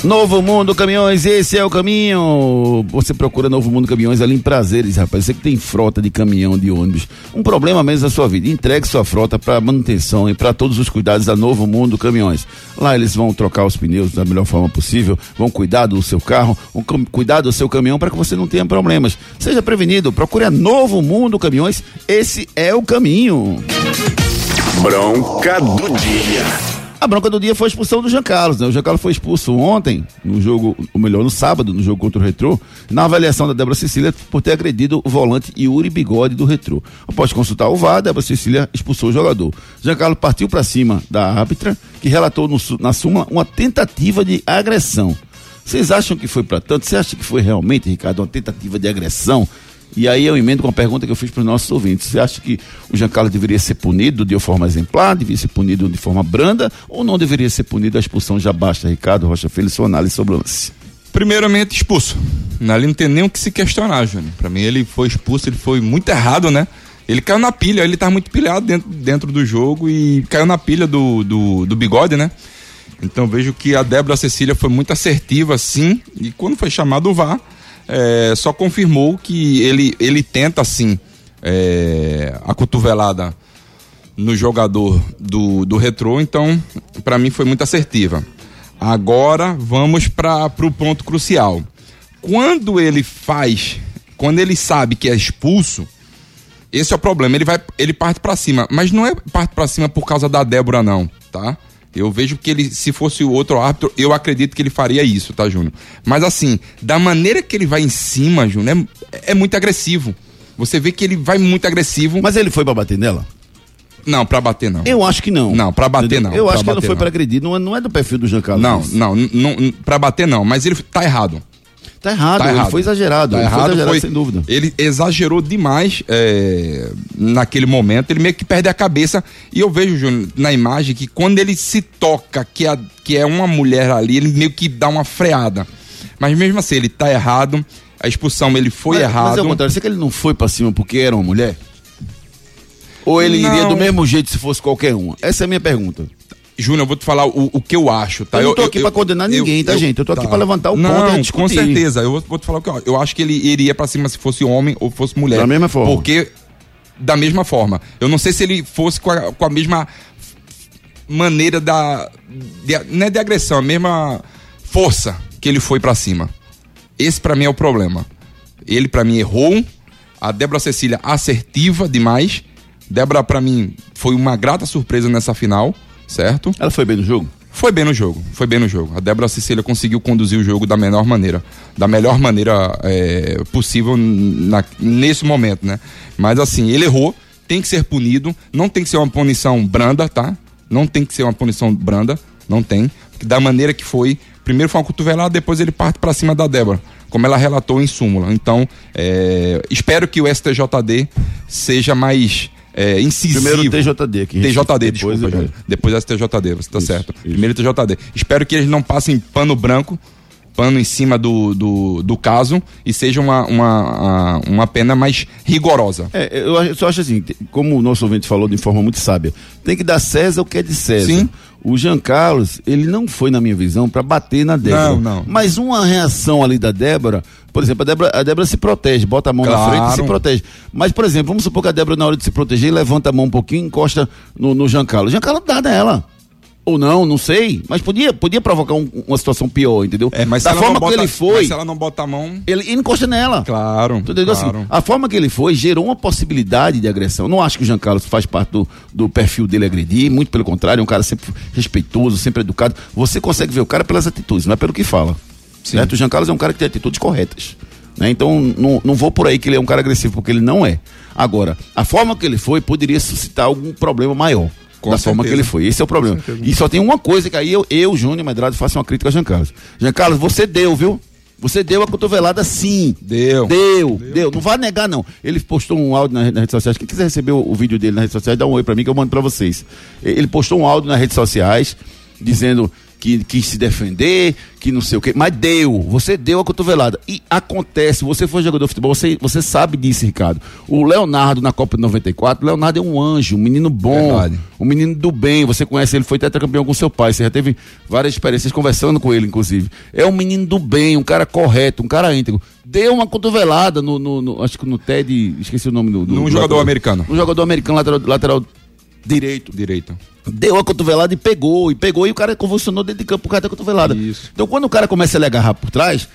S4: Novo Mundo Caminhões, esse é o caminho. Você procura Novo Mundo Caminhões ali em Prazeres, rapaz. Você que tem frota de caminhão, de ônibus. Um problema mesmo na sua vida. Entregue sua frota para manutenção e para todos os cuidados da Novo Mundo Caminhões. Lá eles vão trocar os pneus da melhor forma possível, vão cuidar do seu carro, vão cuidar do seu caminhão para que você não tenha problemas. Seja prevenido, procure a Novo Mundo Caminhões. Esse é o caminho.
S1: Bronca do dia.
S4: A bronca do dia foi a expulsão do Jean Carlos, né? O Jean Carlos foi expulso ontem, no jogo, ou melhor, no sábado, no jogo contra o Retrô, na avaliação da Débora Cecília por ter agredido o volante Yuri Bigode do Retrô. Após consultar o VAR, Débora Cecília expulsou o jogador. Jean Carlos partiu para cima da árbitra, que relatou no na súmula uma tentativa de agressão. Vocês acham que foi para tanto? Você acha que foi realmente, Ricardo, uma tentativa de agressão? E aí eu emendo com a pergunta que eu fiz para os nossos ouvintes. Você acha que o Giancarlo deveria ser punido de forma exemplar, deveria ser punido de forma branda, ou não deveria ser punido a expulsão já basta, Ricardo Rocha Filho, sua análise sobre o lance?
S6: Primeiramente expulso. Ali não tem nem o que se questionar, Júnior. Pra mim ele foi expulso, ele foi muito errado, né? Ele caiu na pilha, ele tava muito pilhado dentro, dentro do jogo e caiu na pilha do, do, do bigode, né? Então vejo que a Débora Cecília foi muito assertiva, sim, e quando foi chamado o VAR, é, só confirmou que ele, ele tenta, sim, é, a cotovelada no jogador do, do retrô, então para mim foi muito assertiva. Agora vamos para o ponto crucial. Quando ele faz Quando ele sabe que é expulso, esse é o problema. Ele vai, ele parte pra cima, mas não é parte pra cima por causa da Débora não, tá? Eu vejo que ele, se fosse o outro árbitro, eu acredito que ele faria isso, tá, Júnior? Mas assim, da maneira que ele vai em cima, Júnior, é, é muito agressivo. Você vê que ele vai muito agressivo.
S4: Mas ele foi pra bater nela?
S6: Não, pra bater não.
S4: Eu acho que não.
S6: Não, pra bater
S4: Entendeu?
S6: não.
S4: Eu
S6: pra
S4: acho que ele não foi pra agredir. Não é, não é do perfil do Jean Carlos.
S6: Não, não, não, não, pra bater não, mas ele tá errado.
S4: Tá errado,
S6: Tá errado.
S4: foi exagerado.
S6: Tá
S4: ele foi
S6: errado,
S4: exagerado,
S6: foi-
S4: sem dúvida.
S6: Ele exagerou demais é, naquele momento, ele meio que perde a cabeça. E eu vejo, Júnior, na imagem, que quando ele se toca, que, a- que é uma mulher ali, ele meio que dá uma freada. Mas mesmo assim, ele tá errado. A expulsão, ele foi
S4: mas,
S6: errado.
S4: Mas é o contrário, será que ele não foi pra cima porque era uma mulher? Ou ele iria
S6: Não.
S4: do mesmo jeito se fosse qualquer uma? Essa é a minha pergunta.
S6: Júnior, eu vou te falar o, o que eu acho, tá?
S4: Eu não tô aqui pra condenar ninguém, tá, gente? Eu tô aqui pra levantar o
S6: não,
S4: ponto e
S6: com
S4: discutir.
S6: certeza. Eu vou, te falar o que eu, eu acho que ele iria pra cima se fosse homem ou fosse mulher.
S4: Da mesma forma.
S6: Porque, da mesma forma. Eu não sei se ele fosse com a, com a mesma maneira da. De, não é de agressão, a mesma força que ele foi pra cima. Esse pra mim é o problema. Ele pra mim errou. A Débora Cecília assertiva demais. Débora pra mim foi uma grata surpresa nessa final, certo?
S4: Ela foi bem no jogo?
S6: Foi bem no jogo, foi bem no jogo. A Débora Cecília conseguiu conduzir o jogo da melhor maneira, da melhor maneira é, possível na- nesse momento, né? Mas assim, ele errou, tem que ser punido, não tem que ser uma punição branda, tá? Não tem que ser uma punição branda, não tem. Da maneira que foi, primeiro foi uma cotovelada, depois ele parte pra cima da Débora, como ela relatou em súmula. Então, é, espero que o STJD seja mais é, incisivo.
S4: Primeiro o TJD aqui.
S6: TJD,
S4: Depois
S6: desculpa, Júnior. Depois STJD, você tá certo. Primeiro TJD. Espero que eles não passem pano branco, pano em cima do, do, do caso e seja uma, uma, uma pena mais rigorosa.
S4: É, eu só acho assim, como o nosso ouvinte falou de forma muito sábia, tem que dar César o que é de César.
S6: Sim.
S4: O Jean Carlos, ele não foi, na minha visão, pra bater na Débora.
S6: Não, não.
S4: Mas uma reação ali da Débora, por exemplo, a Débora, a Débora se protege, bota a mão na
S6: Claro.
S4: frente e se protege. Mas, por exemplo, vamos supor que a Débora, na hora de se proteger, levanta a mão um pouquinho, encosta no, no Jean Carlos. O Jean Carlos dá nela. Ou não, não sei. Mas podia, podia provocar um- uma situação pior, entendeu?
S6: É, mas
S4: da forma
S6: bota,
S4: que ele foi,
S6: se ela não bota a mão.
S4: ele, ele encosta nela.
S6: Claro.
S4: Entendeu?
S6: claro.
S4: Assim, a forma que ele foi gerou uma possibilidade de agressão. Não acho que o Jean Carlos faz parte do, do perfil dele agredir, muito pelo contrário, é um cara sempre respeitoso, sempre educado. Você consegue ver o cara pelas atitudes, não é pelo que fala. Certo? O Jean Carlos é um cara que tem atitudes corretas. Né? Então, não, não vou por aí que ele é um cara agressivo, porque ele não é. Agora, a forma que ele foi poderia suscitar algum problema maior.
S6: Com
S4: da forma que
S6: certeza.
S4: ele foi. Esse é o problema. E só tem uma coisa que aí eu, eu Júnior Medrado, faço uma crítica a Jean Carlos. Jean Carlos, você deu, viu? Você deu a cotovelada sim.
S6: Deu.
S4: Deu, deu. Não vai negar, não. Ele postou um áudio nas, nas redes sociais. Quem quiser receber o, o vídeo dele nas redes sociais, dá um oi pra mim que eu mando pra vocês. Ele postou um áudio nas redes sociais dizendo que quis se defender, que não sei o quê. Mas deu. Você deu a cotovelada. E acontece. Você foi jogador de futebol, você, você sabe disso, Ricardo. O Leonardo na Copa de 94, o Leonardo é um anjo, um menino bom,
S6: Verdade.
S4: um menino do bem. Você conhece ele, foi tetracampeão com seu pai. Você já teve várias experiências conversando com ele, inclusive. É um menino do bem, um cara correto, um cara íntegro. Deu uma cotovelada no, no- no- acho que no Ted, esqueci o nome do. do
S6: Num
S4: do
S6: jogador
S4: lateral.
S6: americano.
S4: Um jogador americano, lateral, lateral direito.
S6: Direito.
S4: Deu a cotovelada e pegou, e pegou, e o cara convulsionou dentro de campo por causa da cotovelada.
S6: Isso.
S4: Então, quando o cara começa a lhe agarrar por trás,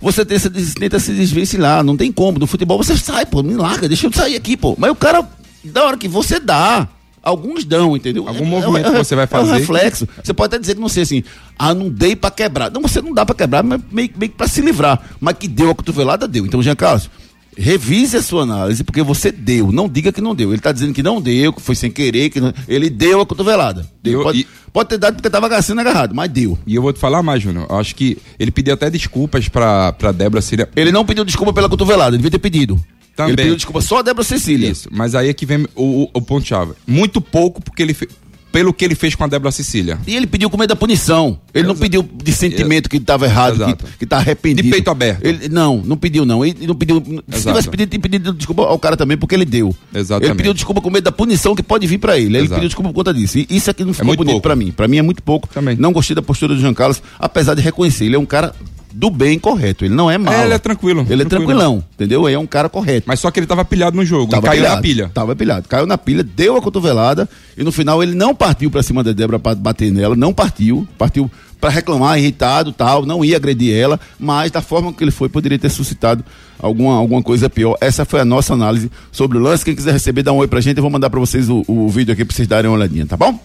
S4: você tenta, se- tenta se desvencilhar. Não tem como. No futebol você sai, pô, me larga, deixa eu sair aqui, pô. Mas o cara, da hora que você dá, alguns dão, entendeu?
S6: Algum movimento que você vai
S4: É
S6: fazer.
S4: um reflexo. Você pode até dizer que não sei assim, ah, não dei pra quebrar. Não, você não dá pra quebrar, mas meio, meio que pra se livrar. Mas que deu a cotovelada, deu. Então, Jean Carlos, revise a sua análise, porque você deu. Não diga que não deu. Ele tá dizendo que não deu, que foi sem querer, que não- ele deu a cotovelada. Deu.
S6: Eu-
S4: pode,
S6: e-
S4: pode ter dado porque tava sendo agarrado, mas deu.
S6: E eu vou te falar mais, Júnior. Acho que ele pediu até desculpas pra, pra Débora Cecília.
S4: Ele não pediu desculpa pela cotovelada, ele devia ter pedido.
S6: Também.
S4: Ele pediu desculpa só a Débora Cecília.
S6: Isso, mas aí é que vem o, o, o ponto-chave. Muito pouco porque ele fe- pelo que ele fez com a Débora Cecília.
S4: E ele pediu com medo da punição. Ele não
S6: Exato.
S4: pediu de sentimento que estava errado,
S6: Exato.
S4: que, que tá arrependido.
S6: De peito aberto.
S4: Ele, não, não pediu, não. Ele não pediu. Se
S6: Exato.
S4: tivesse pedido, tinha pedido desculpa ao cara também, porque ele deu.
S6: Exatamente.
S4: Ele pediu desculpa com medo da punição que pode vir pra ele. Ele pediu desculpa por conta disso. E isso aqui não ficou
S6: muito
S4: bonito pra mim. Pra mim é muito pouco.
S6: Também.
S4: Não gostei da postura do Jean Carlos, apesar de reconhecer. Ele é um cara do bem correto. Ele não é mal.
S6: É, ele é tranquilo.
S4: Ele é
S6: tranquilo.
S4: tranquilão, entendeu? Ele é um cara correto.
S6: Mas só que ele tava pilhado no jogo.
S4: Tava
S6: caiu
S4: pilhado,
S6: na pilha.
S4: Tava pilhado. Caiu na pilha, deu a cotovelada e no final ele não partiu pra cima da Débora pra bater nela, não partiu, partiu pra reclamar, irritado, tal, não ia agredir ela, mas da forma que ele foi poderia ter suscitado alguma, alguma coisa pior. Essa foi a nossa análise sobre o lance. Quem quiser receber, dá um oi pra gente. Eu vou mandar pra vocês o, o vídeo aqui pra vocês darem uma olhadinha, tá bom?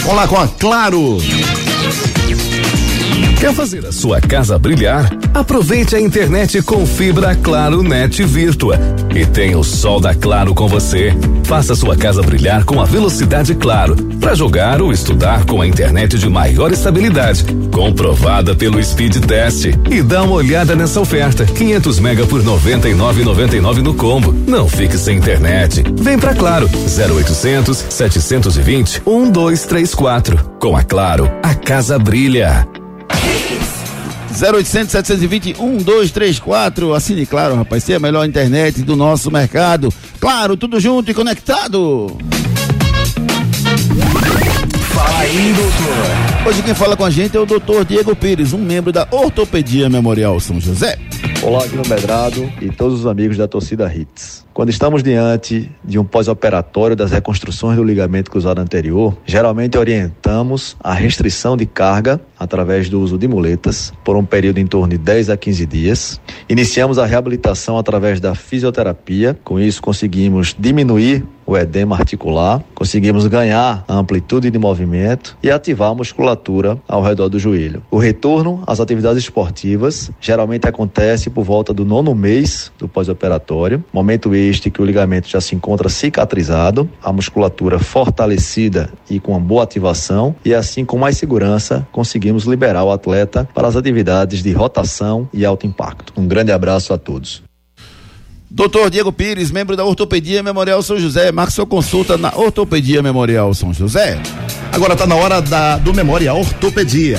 S5: Vamos lá com a Claro.
S11: Quer fazer a sua casa brilhar? Aproveite a internet com fibra Claro Net Virtua e tenha o sol da Claro com você. Faça sua casa brilhar com a velocidade Claro para jogar ou estudar com a internet de maior estabilidade, comprovada pelo Speed Test. E dá uma olhada nessa oferta: 500 mega por 99,99 no combo. Não fique sem internet. Vem pra Claro 0800 720 1234. Com a Claro, a casa brilha.
S4: 0800 720 1234. Assine claro, rapaz. Você é a melhor internet do nosso mercado. Claro, tudo junto e conectado.
S1: Fala aí, doutor.
S4: Hoje quem fala com a gente é o doutor Diego Pires, um membro da Ortopedia Memorial São José.
S12: Olá, no Medrado e todos os amigos da torcida Hits. Quando estamos diante de um pós-operatório das reconstruções do ligamento cruzado anterior, geralmente orientamos a restrição de carga através do uso de muletas por um período em torno de 10 a 15 dias. Iniciamos a reabilitação através da fisioterapia, com isso conseguimos diminuir o edema articular, conseguimos ganhar a amplitude de movimento e ativar a musculatura ao redor do joelho. O retorno às atividades esportivas geralmente acontece por volta do nono mês do pós-operatório, momento este que o ligamento já se encontra cicatrizado, a musculatura fortalecida e com uma boa ativação, e assim com mais segurança conseguimos liberar o atleta para as atividades de rotação e alto impacto. Um grande abraço a todos.
S4: Doutor Diego Pires, membro da Ortopedia Memorial São José. Marque sua consulta na Ortopedia Memorial São José.
S5: Agora tá na hora da, do Memorial Ortopedia.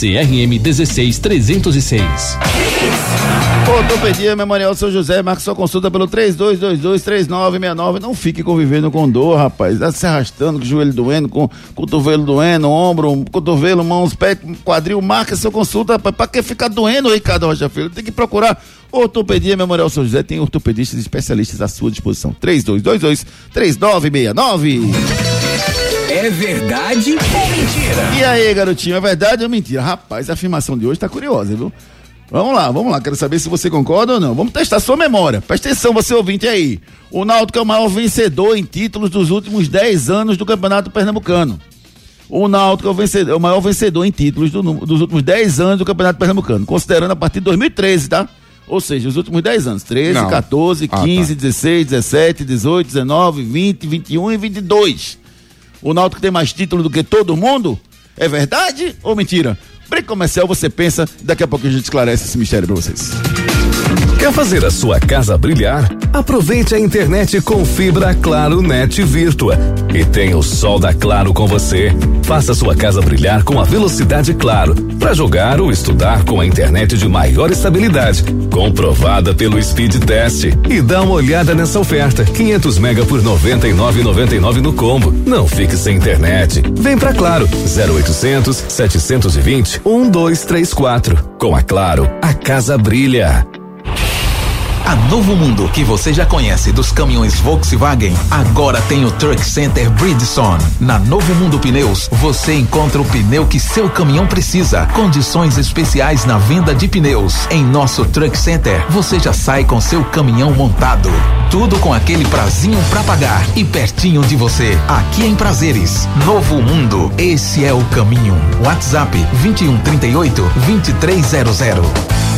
S9: CRM 16306.
S4: Ortopedia Memorial São José, marque sua consulta pelo 32223969. Não fique convivendo com dor, rapaz. Tá se arrastando, com o joelho doendo, com cotovelo doendo, ombro, cotovelo, mãos, pé, quadril. Marque sua consulta, rapaz. Pra que ficar doendo, Ricardo Rocha Filho? Tem que procurar Ortopedia Memorial São José. Tem ortopedistas especialistas à sua disposição. 3222-3969.
S1: É verdade ou mentira?
S4: E aí, garotinho, é verdade ou mentira? Rapaz, a afirmação de hoje tá curiosa, viu? Vamos lá, vamos lá, quero saber se você concorda ou não. Vamos testar sua memória. Presta atenção, você ouvinte aí. O Náutico é o maior vencedor em títulos dos últimos 10 anos do Campeonato Pernambucano. O Náutico é o, vencedor, é o maior vencedor em títulos do, dos últimos 10 anos do Campeonato Pernambucano, considerando a partir de 2013, tá? Ou seja, os últimos 10 anos. 13,
S6: Não.
S4: 14,
S6: Ah,
S4: 15, 16, 17, 18, 19, 20, 21 e 22. O Náutico tem mais título do que todo mundo? É verdade ou mentira? Break comercial, você pensa, daqui a pouco a gente esclarece esse mistério pra vocês.
S11: Quer fazer a sua casa brilhar? Aproveite a internet com fibra Claro Net Virtua e tenha o sol da Claro com você. Faça sua casa brilhar com a velocidade Claro para jogar ou estudar com a internet de maior estabilidade, comprovada pelo Speed Test. E dá uma olhada nessa oferta: 500 mega por 99,99 no combo. Não fique sem internet. Vem pra Claro 0800 720 1234. Com a Claro, a casa brilha.
S10: A Novo Mundo, que você já conhece dos caminhões Volkswagen, agora tem o Truck Center Bridgestone. Na Novo Mundo Pneus, você encontra o pneu que seu caminhão precisa. Condições especiais na venda de pneus. Em nosso Truck Center, você já sai com seu caminhão montado. Tudo com aquele prazinho pra pagar e pertinho de você. Aqui em Prazeres. Novo Mundo, esse é o caminho. WhatsApp 2138 2300.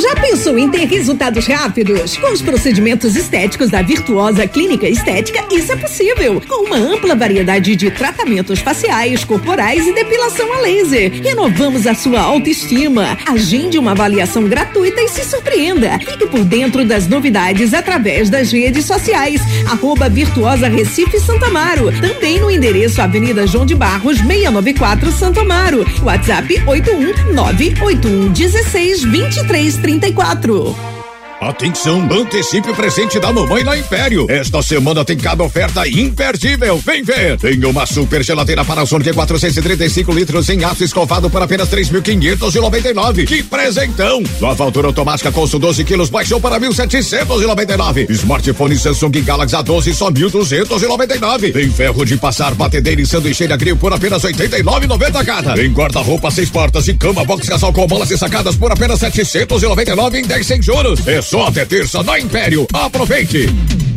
S13: Já pensou em ter resultados rápidos? Com os procedimentos estéticos da Virtuosa Clínica Estética, isso é possível. Com uma ampla variedade de tratamentos faciais, corporais e depilação a laser. Renovamos a sua autoestima. Agende uma avaliação gratuita e se surpreenda. Fique por dentro das novidades através das redes sociais. Arroba Virtuosa Recife Santa Amaro. Também no endereço Avenida João de Barros, 694 Santo Amaro. WhatsApp 81981 16 23 34.
S14: Atenção, antecipe o presente da mamãe na Império. Esta semana tem cada oferta imperdível. Vem ver. Tem uma super geladeira Panasonic 435 litros em aço escovado por apenas 3.599. Que presentão! Lavadora automática Consul 12 quilos baixou para 1.799. Smartphone Samsung Galaxy A12 só 1.299. Tem ferro de passar batedeira e sanduicheira grill por apenas 89,90 cada. Tem guarda-roupa seis portas e cama box casal com molas e sacadas por apenas 799 em 10 sem juros. É só até terça na Império. Aproveite!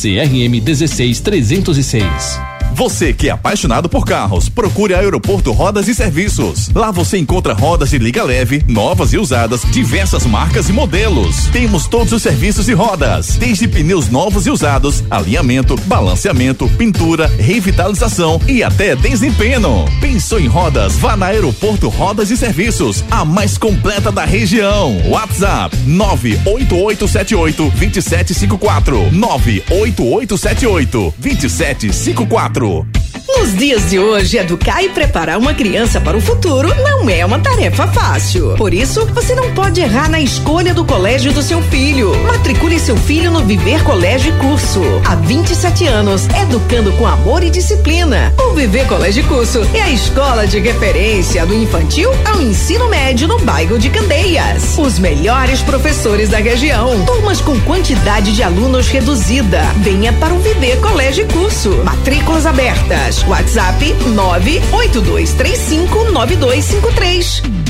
S9: CRM 16306.
S3: Você que é apaixonado por carros, procure a Aeroporto Rodas e Serviços. Lá você encontra rodas de liga leve, novas e usadas, diversas marcas e modelos. Temos todos os serviços de rodas, desde pneus novos e usados, alinhamento, balanceamento, pintura, revitalização e até desempenho. Pensou em rodas? Vá na Aeroporto Rodas e Serviços, a mais completa da região. WhatsApp 98878 2754 98878 2754
S13: nos dias de hoje, educar e preparar uma criança para o futuro não é uma tarefa fácil. Por isso, você não pode errar na escolha do colégio do seu filho. Matricule seu filho no Viver Colégio e Curso. Há 27 anos, educando com amor e disciplina. O Viver Colégio e Curso é a escola de referência do infantil ao ensino médio no bairro de Candeias. Os melhores professores da região. Turmas com quantidade de alunos reduzida. Venha para o Viver Colégio e Curso. Matrículas abertas. WhatsApp 982359253.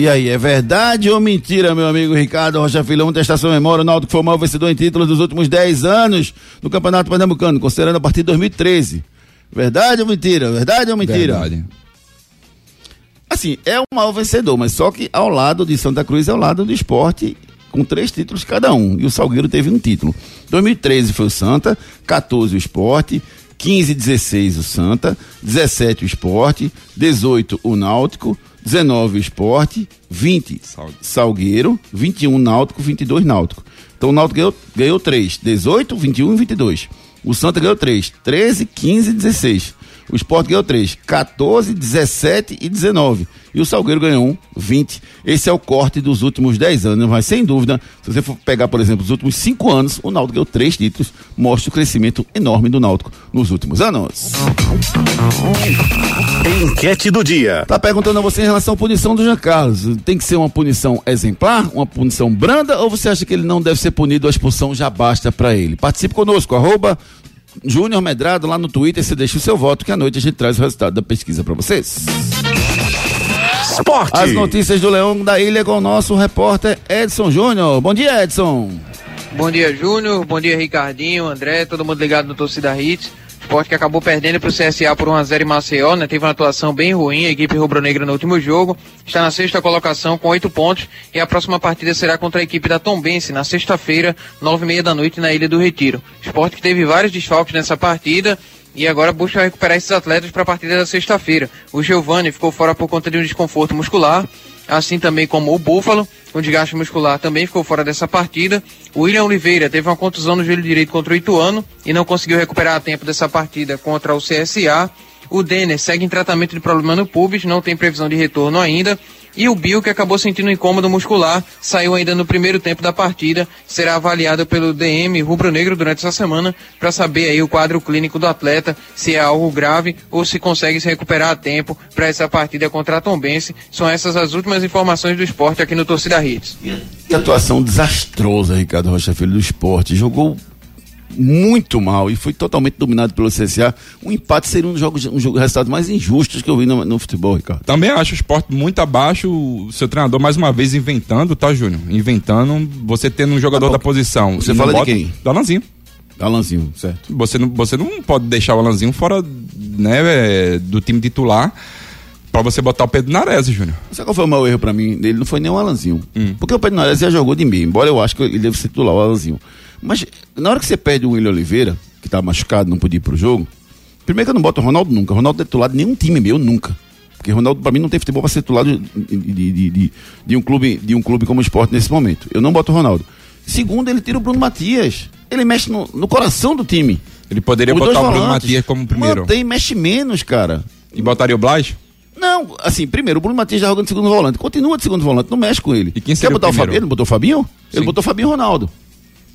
S4: E aí, é verdade ou mentira, meu amigo Ricardo Rocha Filhão, testação memória, o Náutico foi o maior vencedor em títulos dos últimos 10 anos no Campeonato Pernambucano, considerando a partir de 2013. Verdade ou mentira? Verdade ou mentira?
S6: Verdade.
S4: Assim, é o maior vencedor, mas só que ao lado de Santa Cruz é ao lado do esporte, com três títulos cada um. E o Salgueiro teve um título. 2013 foi o Santa, 14 o esporte, 15 e 16 o Santa, 17 o esporte, 18 o Náutico, 19 o esporte, 20 Salgueiro, 21 Náutico, 22 Náutico. Então o Náutico ganhou, ganhou 3, 18, 21 e 22. O Santa ganhou 3, 13, 15 e 16. O Sport ganhou 3, 14, 17 e 19. E o Salgueiro ganhou 1, 20. Esse é o corte dos últimos 10 anos, mas sem dúvida, se você for pegar, por exemplo, os últimos 5 anos, o Náutico ganhou 3 títulos, mostra o crescimento enorme do Náutico nos últimos anos.
S1: Enquete do dia.
S4: Tá perguntando a você em relação à punição do Jean Carlos. Tem que ser uma punição exemplar, uma punição branda, ou você acha que ele não deve ser punido, a expulsão já basta para ele? Participe conosco, arroba Júnior Medrado lá no Twitter, você deixa o seu voto que à noite a gente traz o resultado da pesquisa para vocês.
S1: Esporte.
S4: As notícias do Leão da Ilha com o nosso repórter Edson Júnior. Bom dia, Edson.
S15: Bom dia, Júnior. Bom dia, Ricardinho, André, todo mundo ligado no Torcida Hits. Esporte que acabou perdendo para o CSA por 1x0 em Maceió, né? Teve uma atuação bem ruim, a equipe rubro-negra no último jogo. Está na sexta colocação com oito pontos e a próxima partida será contra a equipe da Tombense na sexta-feira, nove e meia da noite, na Ilha do Retiro. Esporte que teve vários desfalques nessa partida e agora busca recuperar esses atletas para a partida da sexta-feira. O Giovani ficou fora por conta de um desconforto muscular, assim também como o Búfalo, com desgaste muscular, também ficou fora dessa partida. O William Oliveira teve uma contusão no joelho direito contra o Ituano e não conseguiu recuperar a tempo dessa partida contra o CSA. O Denner segue em tratamento de problema no pubis, não tem previsão de retorno ainda. E o Bill, que acabou sentindo um incômodo muscular, saiu ainda no primeiro tempo da partida, será avaliado pelo DM rubro-negro durante essa semana para saber aí o quadro clínico do atleta, se é algo grave ou se consegue se recuperar a tempo para essa partida contra a Tombense. São essas as últimas informações do esporte aqui no Torcida Hits.
S4: Que atuação desastrosa, Ricardo Rocha Filho, do esporte. Jogou muito mal e foi totalmente dominado pelo CSA. Um empate seria um jogo, um jogo resultado mais injustos que eu vi no, no futebol, Ricardo.
S6: Também acho o esporte muito abaixo, o seu treinador mais uma vez inventando, tá, Júnior? Inventando, você tendo um jogador
S4: Tá
S6: da posição.
S4: Você fala de
S6: bota-
S4: quem?
S6: Do Alanzinho.
S4: Alanzinho, certo.
S6: Você não, você não pode deixar o Alanzinho fora né, é, do time titular pra você botar o Pedro Nares, Júnior.
S4: Sabe qual foi o maior erro pra mim dele? Não foi nem o Alanzinho.
S6: Hum.
S4: Porque o Pedro Nares já jogou de meio, embora eu acho que ele deve ser titular, o Alanzinho. Mas na hora que você perde o William Oliveira, que tá machucado, não podia ir pro jogo, primeiro que eu não boto o Ronaldo nunca. O Ronaldo é titular de nenhum time meu, nunca. Porque o Ronaldo, pra mim, não tem futebol pra ser titular de, de, de, de- um clube, de um clube como o esporte nesse momento. Eu não boto o Ronaldo. Segundo, ele tira o Bruno Matias. Ele mexe no, no coração do time.
S6: Ele poderia
S4: Os
S6: botar o Bruno. Matias como primeiro.
S4: Mantém, mexe menos, cara.
S6: E botaria o Blas?
S4: Não, assim, primeiro, o Bruno Matias já joga de segundo volante. Continua de segundo volante, não mexe com ele.
S6: E quem
S4: Quer
S6: o
S4: botar o,
S6: primeiro?
S4: Fabinho? Ele não botou o Fabinho? Ele
S6: Sim.
S4: botou o Fabinho Ronaldo.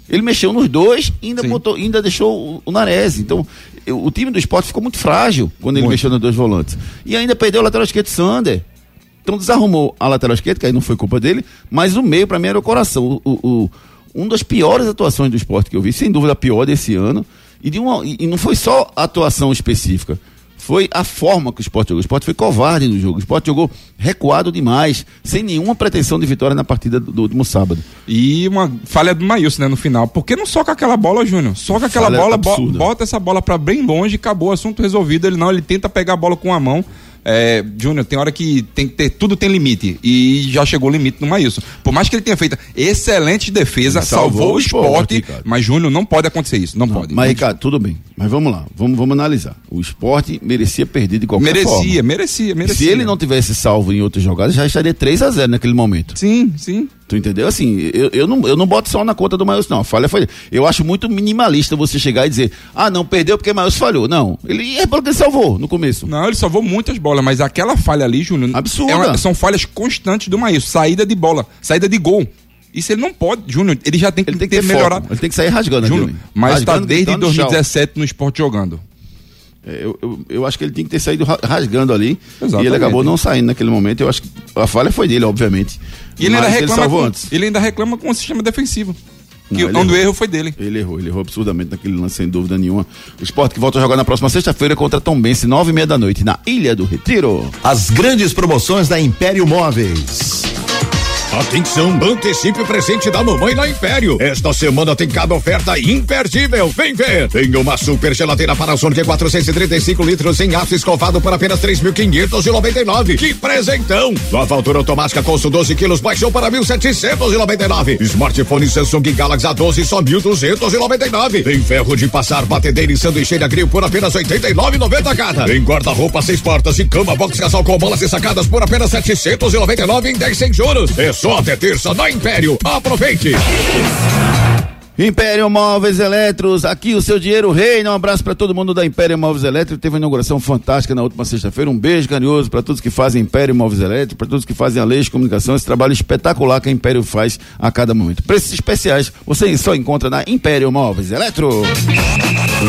S4: Ele mexeu nos dois e ainda, botou, ainda deixou o, o Nares. Então, eu- o time do esporte ficou muito frágil quando ele
S6: Muito.
S4: mexeu nos dois volantes. E ainda perdeu o lateral esquerdo Sander. Então desarrumou a lateral esquerda, que aí não foi culpa dele, mas o meio, pra mim, era o coração. O, o, um das piores atuações do esporte que eu vi, sem dúvida a pior desse ano. E, de uma, e, não foi só atuação específica. Foi a forma que o esporte jogou. O esporte foi covarde no jogo. O esporte jogou recuado demais, sem nenhuma pretensão de vitória na partida do, do último sábado.
S6: E uma falha do Maílson, né, no final. Por que não soca aquela bola, Júnior? Soca aquela
S4: Falha
S6: bola, bo-
S4: absurda.
S6: bota essa bola pra bem longe, acabou, assunto resolvido. Ele não, ele tenta pegar a bola com a mão. É, Júnior, tem hora que tem que ter, tudo tem limite. E já chegou o limite no Maílson. Por mais que ele tenha feito excelente defesa, salvou,
S4: salvou
S6: o
S4: esporte,
S6: esporte, mas Júnior não pode acontecer isso, não, pode.
S4: Mas, Ricardo, tudo bem. Mas vamos lá, vamos, vamos analisar. O esporte merecia perder de qualquer
S6: merecia,
S4: forma.
S6: merecia, merecia.
S4: Se ele não tivesse salvo em outras jogadas, já estaria 3 a 0 naquele momento.
S6: Sim, sim.
S4: Tu entendeu? Assim, eu, eu, não, eu não boto só na conta do Maílson, não. A falha foi. Eu acho muito minimalista você chegar e dizer, ah, não, perdeu porque Maílson falhou. Não. Ele é porque ele salvou no começo.
S6: Não, ele salvou muitas bolas, mas aquela falha ali, Júnior.
S4: Absurda.
S6: é uma- são falhas constantes do Maílson. Saída de bola, saída de gol. Isso ele não pode, Júnior. Ele já tem que,
S4: Ele tem que
S6: ter,
S4: ter
S6: melhorado.
S4: foco. Ele tem que sair rasgando
S6: Júnior, mas está desde
S4: gritando, tchau.
S6: 2017 no esporte jogando.
S4: É, Eu, eu, eu acho que ele tinha que ter saído ra- rasgando ali.
S6: Exatamente.
S4: E ele acabou não saindo naquele momento. Eu acho que a falha foi dele, obviamente.
S6: E ele ainda, reclama
S4: salvou
S6: com,
S4: antes.
S6: ele ainda reclama com o sistema defensivo.
S4: Não,
S6: que
S4: ele
S6: onde o erro foi dele.
S4: Ele errou, ele errou absurdamente naquele lance, sem dúvida nenhuma. O esporte que volta a jogar na próxima sexta-feira contra Tom Bense, nove e meia da noite, na Ilha do Retiro.
S5: As grandes promoções da Império Móveis.
S14: Atenção, antecipe o presente da mamãe na Império. Esta semana tem cada oferta imperdível. Vem ver. Tem uma super geladeira Panasonic 435 litros em aço escovado por apenas 3.599. Que presentão! Lavadora automática Consul 12 quilos baixou para 1.799. Smartphone Samsung Galaxy A12 só 1.299. Tem ferro de passar batedeira e sanduicheira grill por apenas 89,90 cada. Tem guarda-roupa seis portas e cama box casal com bolas e sacadas por apenas 799 em 10 sem juros. É só até terça na Império. Aproveite!
S4: Império Móveis Eletros, aqui o seu dinheiro reina. Um abraço para todo mundo da Império Móveis Eletros. Teve uma inauguração fantástica na última sexta-feira. Um beijo carinhoso para todos que fazem Império Móveis Eletros, para todos que fazem a Lei de Comunicação, esse trabalho espetacular que a Império faz a cada momento. Preços especiais você só encontra na Império Móveis Eletro.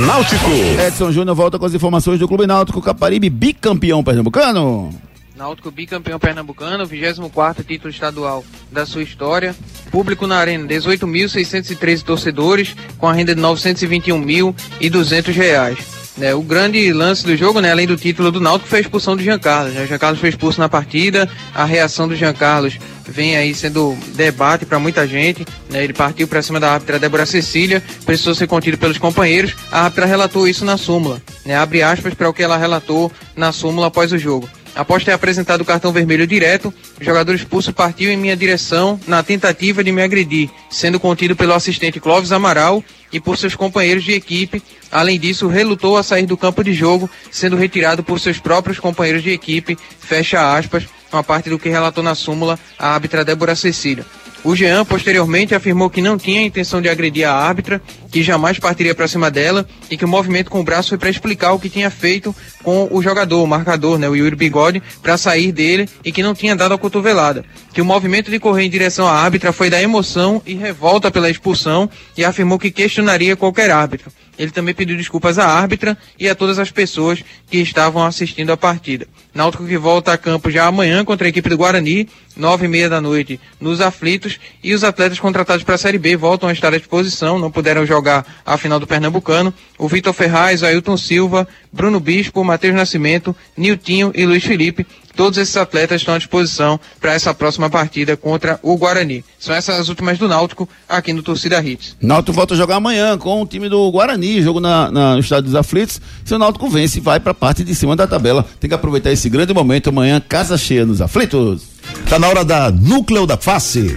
S1: Náutico.
S4: Edson Júnior volta com as informações do Clube Náutico Caparibe, bicampeão pernambucano.
S15: Náutico bicampeão pernambucano, 24 título estadual da sua história. Público na arena, 18.613 torcedores, com a renda de 921.200 reais. Né, o grande lance do jogo, né, além do título do Náutico, foi a expulsão do Jean Carlos. Né? O Jean Carlos foi expulso na partida, a reação do Jean Carlos vem aí sendo debate para muita gente. Né? Ele partiu para cima da árbitra Débora Cecília, precisou ser contido pelos companheiros. A árbitra relatou isso na súmula. Né? Abre aspas para o que ela relatou na súmula após o jogo. Após ter apresentado o cartão vermelho direto, o jogador expulso partiu em minha direção na tentativa de me agredir, sendo contido pelo assistente Clóvis Amaral e por seus companheiros de equipe. Além disso, relutou a sair do campo de jogo, sendo retirado por seus próprios companheiros de equipe. Fecha aspas, uma parte do que relatou na súmula a árbitra Débora Cecília. O Jean posteriormente afirmou que não tinha intenção de agredir a árbitra, que jamais partiria para cima dela e que o movimento com o braço foi para explicar o que tinha feito com o jogador, o marcador, né, o Yuri Bigode, para sair dele e que não tinha dado a cotovelada. Que o movimento de correr em direção à árbitra foi da emoção e revolta pela expulsão e afirmou que questionaria qualquer árbitro. Ele também pediu desculpas à árbitra e a todas as pessoas que estavam assistindo a partida. Náutico que volta a campo já amanhã contra a equipe do Guarani, nove e meia da noite, nos aflitos, e os atletas contratados para a Série B voltam a estar à disposição, não puderam jogar a final do Pernambucano. O Vitor Ferraz, Ailton Silva, Bruno Bispo, Matheus Nascimento, Niltinho e Luiz Felipe Todos esses atletas estão à disposição para essa próxima partida contra o Guarani. São essas as últimas do Náutico aqui no Torcida Hits.
S4: Náutico volta a jogar amanhã com o time do Guarani, jogo na, na, no estádio dos aflitos. Se o Náutico vence, vai para a parte de cima da tabela. Tem que aproveitar esse grande momento amanhã, casa cheia nos aflitos.
S5: Tá na hora da Núcleo da Face.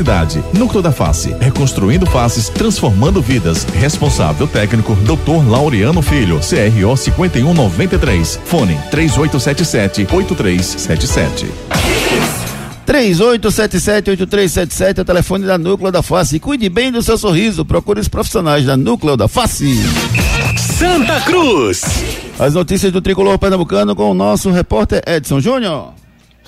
S3: cidade. Núcleo da Face, reconstruindo faces, transformando vidas. Responsável técnico, Dr. Laureano Filho, CRO 5193. Fone 3877 8377.
S4: 3877-8377 é o telefone da Núcleo da Face. Cuide bem do seu sorriso. Procure os profissionais da Núcleo da Face.
S1: Santa Cruz.
S4: As notícias do tricolor pernambucano com o nosso repórter Edson Júnior.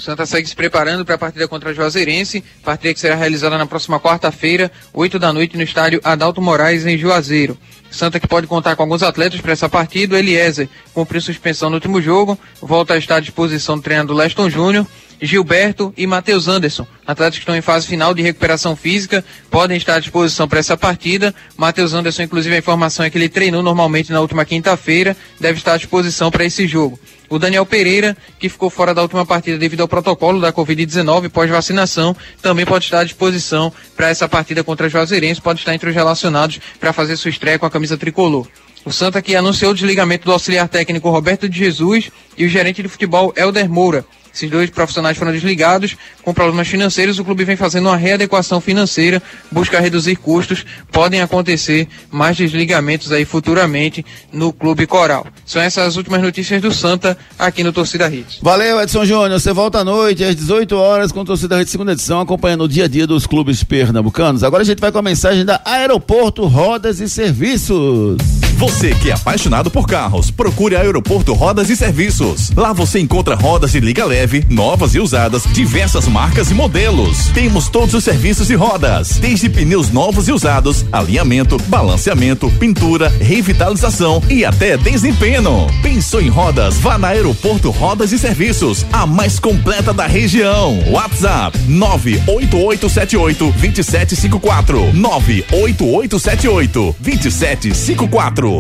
S15: Santa segue se preparando para a partida contra a Juazeirense, partida que será realizada na próxima quarta-feira, 8 da noite, no estádio Adalto Moraes, em Juazeiro. Santa que pode contar com alguns atletas para essa partida. Eliezer cumpriu suspensão no último jogo, volta a estar à disposição do treinador Leston Júnior. Gilberto e Matheus Anderson, atletas que estão em fase final de recuperação física, podem estar à disposição para essa partida. Matheus Anderson, inclusive, a informação é que ele treinou normalmente na última quinta-feira, deve estar à disposição para esse jogo. O Daniel Pereira, que ficou fora da última partida devido ao protocolo da Covid-19 pós-vacinação, também pode estar à disposição para essa partida contra a Juazeirense, pode estar entre os relacionados para fazer sua estreia com a camisa tricolor. O Santa que anunciou o desligamento do auxiliar técnico Roberto de Jesus e o gerente de futebol Helder Moura. Esses dois profissionais foram desligados com problemas financeiros. O clube vem fazendo uma readequação financeira, busca reduzir custos. Podem acontecer mais desligamentos aí futuramente no Clube Coral. São essas as últimas notícias do Santa aqui no Torcida Hits.
S4: Valeu, Edson Júnior. Você volta à noite às 18 horas com o Torcida Hits segunda edição, acompanhando o dia a dia dos clubes pernambucanos. Agora a gente vai com a mensagem da Aeroporto Rodas e Serviços.
S3: Você que é apaixonado por carros, procure a Aeroporto Rodas e Serviços. Lá você encontra rodas de liga leve, novas e usadas, diversas marcas e modelos. Temos todos os serviços de rodas, desde pneus novos e usados, alinhamento, balanceamento, pintura, revitalização e até desempenho. Pensou em rodas? Vá na Aeroporto Rodas e Serviços, a mais completa da região. WhatsApp 98878 2754 98878 2754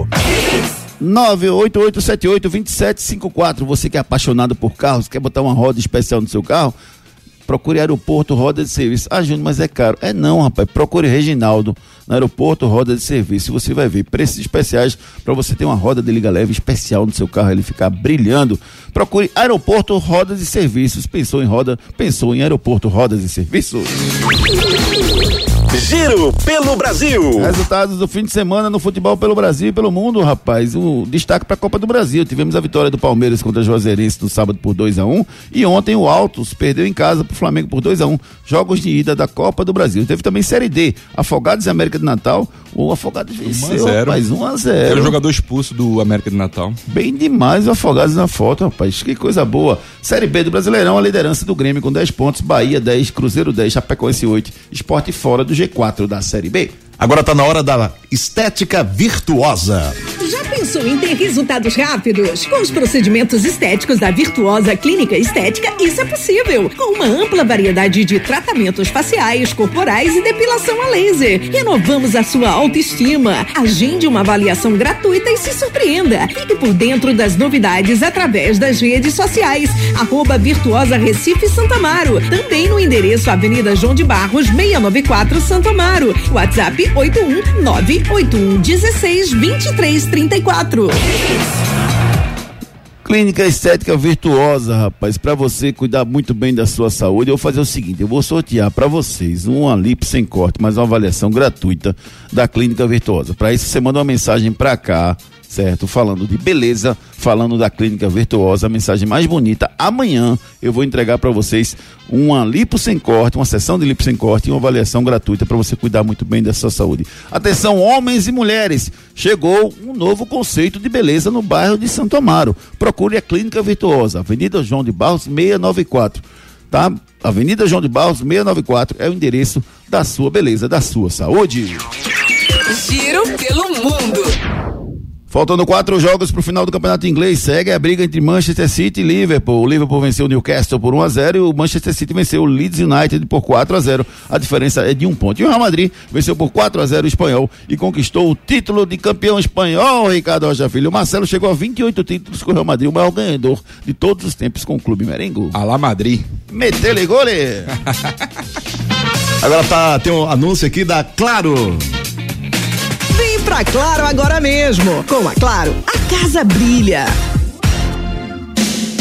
S4: 988782754. Você que é apaixonado por carros, quer botar uma roda especial no seu carro? Procure Aeroporto Roda de Serviço. Ah, Júnior, mas é caro. É não, rapaz. Procure Reginaldo no Aeroporto Roda de Serviço. Você vai ver preços especiais para você ter uma roda de liga leve especial no seu carro, ele ficar brilhando. Procure Aeroporto Rodas e Serviços. Pensou em roda? Pensou em Aeroporto Rodas e Serviços.
S1: Giro pelo Brasil.
S4: Resultados do fim de semana no futebol pelo Brasil e pelo mundo, rapaz. O destaque para a Copa do Brasil. Tivemos a vitória do Palmeiras contra a Juazeirense no sábado por 2 a 1 um, e ontem o Altos perdeu em casa para o Flamengo por 2 a 1 um, Jogos de ida da Copa do Brasil. Teve também Série D. Afogados e América de Natal. O Afogados
S6: 1 a
S4: venceu,
S6: 0.
S4: rapaz, 1 a 0
S6: Era o jogador expulso do América de Natal.
S4: Bem demais o Afogados na foto, rapaz. Que coisa boa. Série B do Brasileirão, a liderança do Grêmio com 10 pontos, Bahia 10, Cruzeiro 10, Chapecoense 8, Esporte fora do G4 da Série B.
S5: Agora tá na hora da estética virtuosa.
S13: Já pensou em ter resultados rápidos? Com os procedimentos estéticos da Virtuosa Clínica Estética, isso é possível. Com uma ampla variedade de tratamentos faciais, corporais e depilação a laser. Renovamos a sua autoestima. Agende uma avaliação gratuita e se surpreenda. Fique por dentro das novidades através das redes sociais. Arroba Virtuosa Recife Santamaro. Também no endereço Avenida João de Barros, 694 Santamaro. WhatsApp 81 981 16 23 34.
S4: Clínica Estética Virtuosa, rapaz, para você cuidar muito bem da sua saúde, eu vou fazer o seguinte, eu vou sortear para vocês uma lipo sem corte, mas uma avaliação gratuita da Clínica Virtuosa. Para isso você manda uma mensagem para cá, certo? Falando de beleza, falando da Clínica Virtuosa, a mensagem mais bonita. Amanhã eu vou entregar para vocês uma lipo sem corte, uma sessão de lipo sem corte e uma avaliação gratuita para você cuidar muito bem da sua saúde. Atenção, homens e mulheres, chegou um novo conceito de beleza no bairro de Santo Amaro. Procure a Clínica Virtuosa, Avenida João de Barros 694, tá? Avenida João de Barros 694 é o endereço da sua beleza, da sua saúde.
S16: Giro pelo mundo.
S4: Faltando quatro jogos para o final do campeonato inglês, segue a briga entre Manchester City e Liverpool. O Liverpool venceu o Newcastle por 1 a 0 e o Manchester City venceu o Leeds United por 4 a 0. A diferença é de um ponto. E o Real Madrid venceu por 4 a 0 o espanhol e conquistou o título de campeão espanhol, Ricardo Rocha Filho. O Marcelo chegou a 28 títulos com o Real Madrid, o maior ganhador de todos os tempos com o clube merengue.
S6: Alá Madrid.
S4: Metele gole! [LAUGHS]
S5: Agora tá, tem um anúncio aqui da Claro.
S13: Pra Claro agora mesmo. Com a Claro, a casa brilha.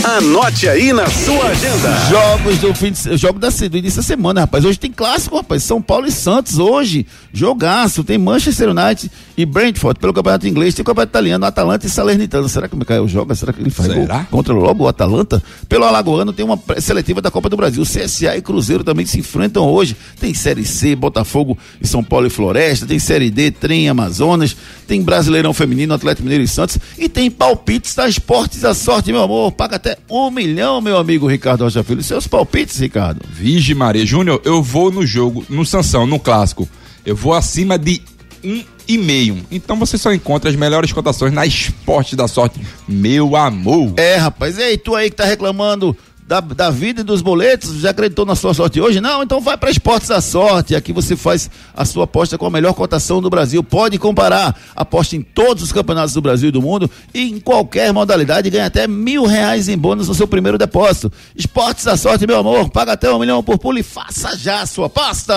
S1: Anote aí na sua agenda.
S4: Jogos do fim de, jogo da, do início da semana, rapaz. Hoje tem clássico, rapaz. São Paulo e Santos hoje. Jogaço. Tem Manchester United e Brentford pelo Campeonato Inglês. Tem o Campeonato Italiano, Atalanta e Salernitana. Será que o Micael joga? Será que ele faz
S6: Será?
S4: gol contra logo o Atalanta? Pelo Alagoano tem uma seletiva da Copa do Brasil. CSA e Cruzeiro também se enfrentam hoje. Tem Série C, Botafogo e São Paulo e Floresta. Tem Série D, Trem Amazonas. Tem Brasileirão Feminino, Atlético Mineiro e Santos. E tem palpites da Esportes a Sorte, meu amor. Paga até um milhão, meu amigo Ricardo Rocha Filho. Seus palpites, Ricardo.
S6: Vige Maria Júnior, eu vou no jogo, no Sansão, no clássico. Eu vou acima de um e meio. Então você só encontra as melhores cotações na Esporte da Sorte, meu amor.
S4: É, rapaz. Ei, tu aí que tá reclamando da, da vida e dos boletos, já acreditou na sua sorte hoje? Não? Então vai para Esportes da Sorte. Aqui você faz a sua aposta com a melhor cotação do Brasil. Pode comparar. Aposta em todos os campeonatos do Brasil e do mundo e em qualquer modalidade ganha até mil reais em bônus no seu primeiro depósito. Esportes da Sorte, meu amor. Paga até um milhão por pulo e faça já a sua aposta.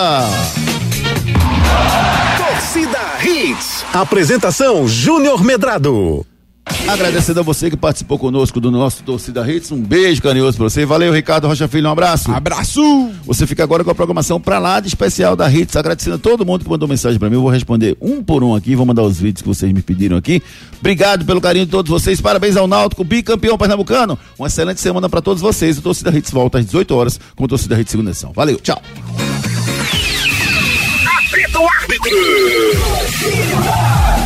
S1: Torcida Hits. Apresentação Júnior Medrado.
S4: Agradecendo a você que participou conosco do nosso Torcida Hits. Um beijo carinhoso pra você. Valeu, Ricardo Rocha Filho. Um abraço.
S6: Abraço.
S4: Você fica agora com a programação pra lá de especial da Hits. Agradecendo a todo mundo que mandou mensagem pra mim. Eu vou responder um por um aqui. Vou mandar os vídeos que vocês me pediram aqui. Obrigado pelo carinho de todos vocês. Parabéns ao Náutico, bicampeão pernambucano. Uma excelente semana pra todos vocês. O Torcida Hits volta às 18 horas com o Torcida Hits segunda edição. Valeu, tchau.
S1: Apita o árbitro.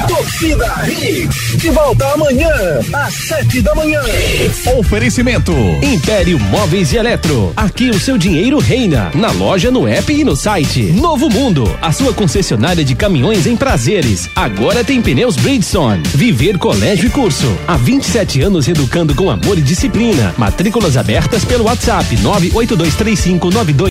S1: Torcida Hits. De volta amanhã, às sete da manhã.
S9: Oferecimento Império Móveis e Eletro. Aqui o seu dinheiro reina. Na loja, no app e no site. Novo Mundo, a sua concessionária de caminhões em prazeres. Agora tem pneus Bridgestone. Viver Colégio e Curso. Há 27 anos educando com amor e disciplina. Matrículas abertas pelo WhatsApp 9823592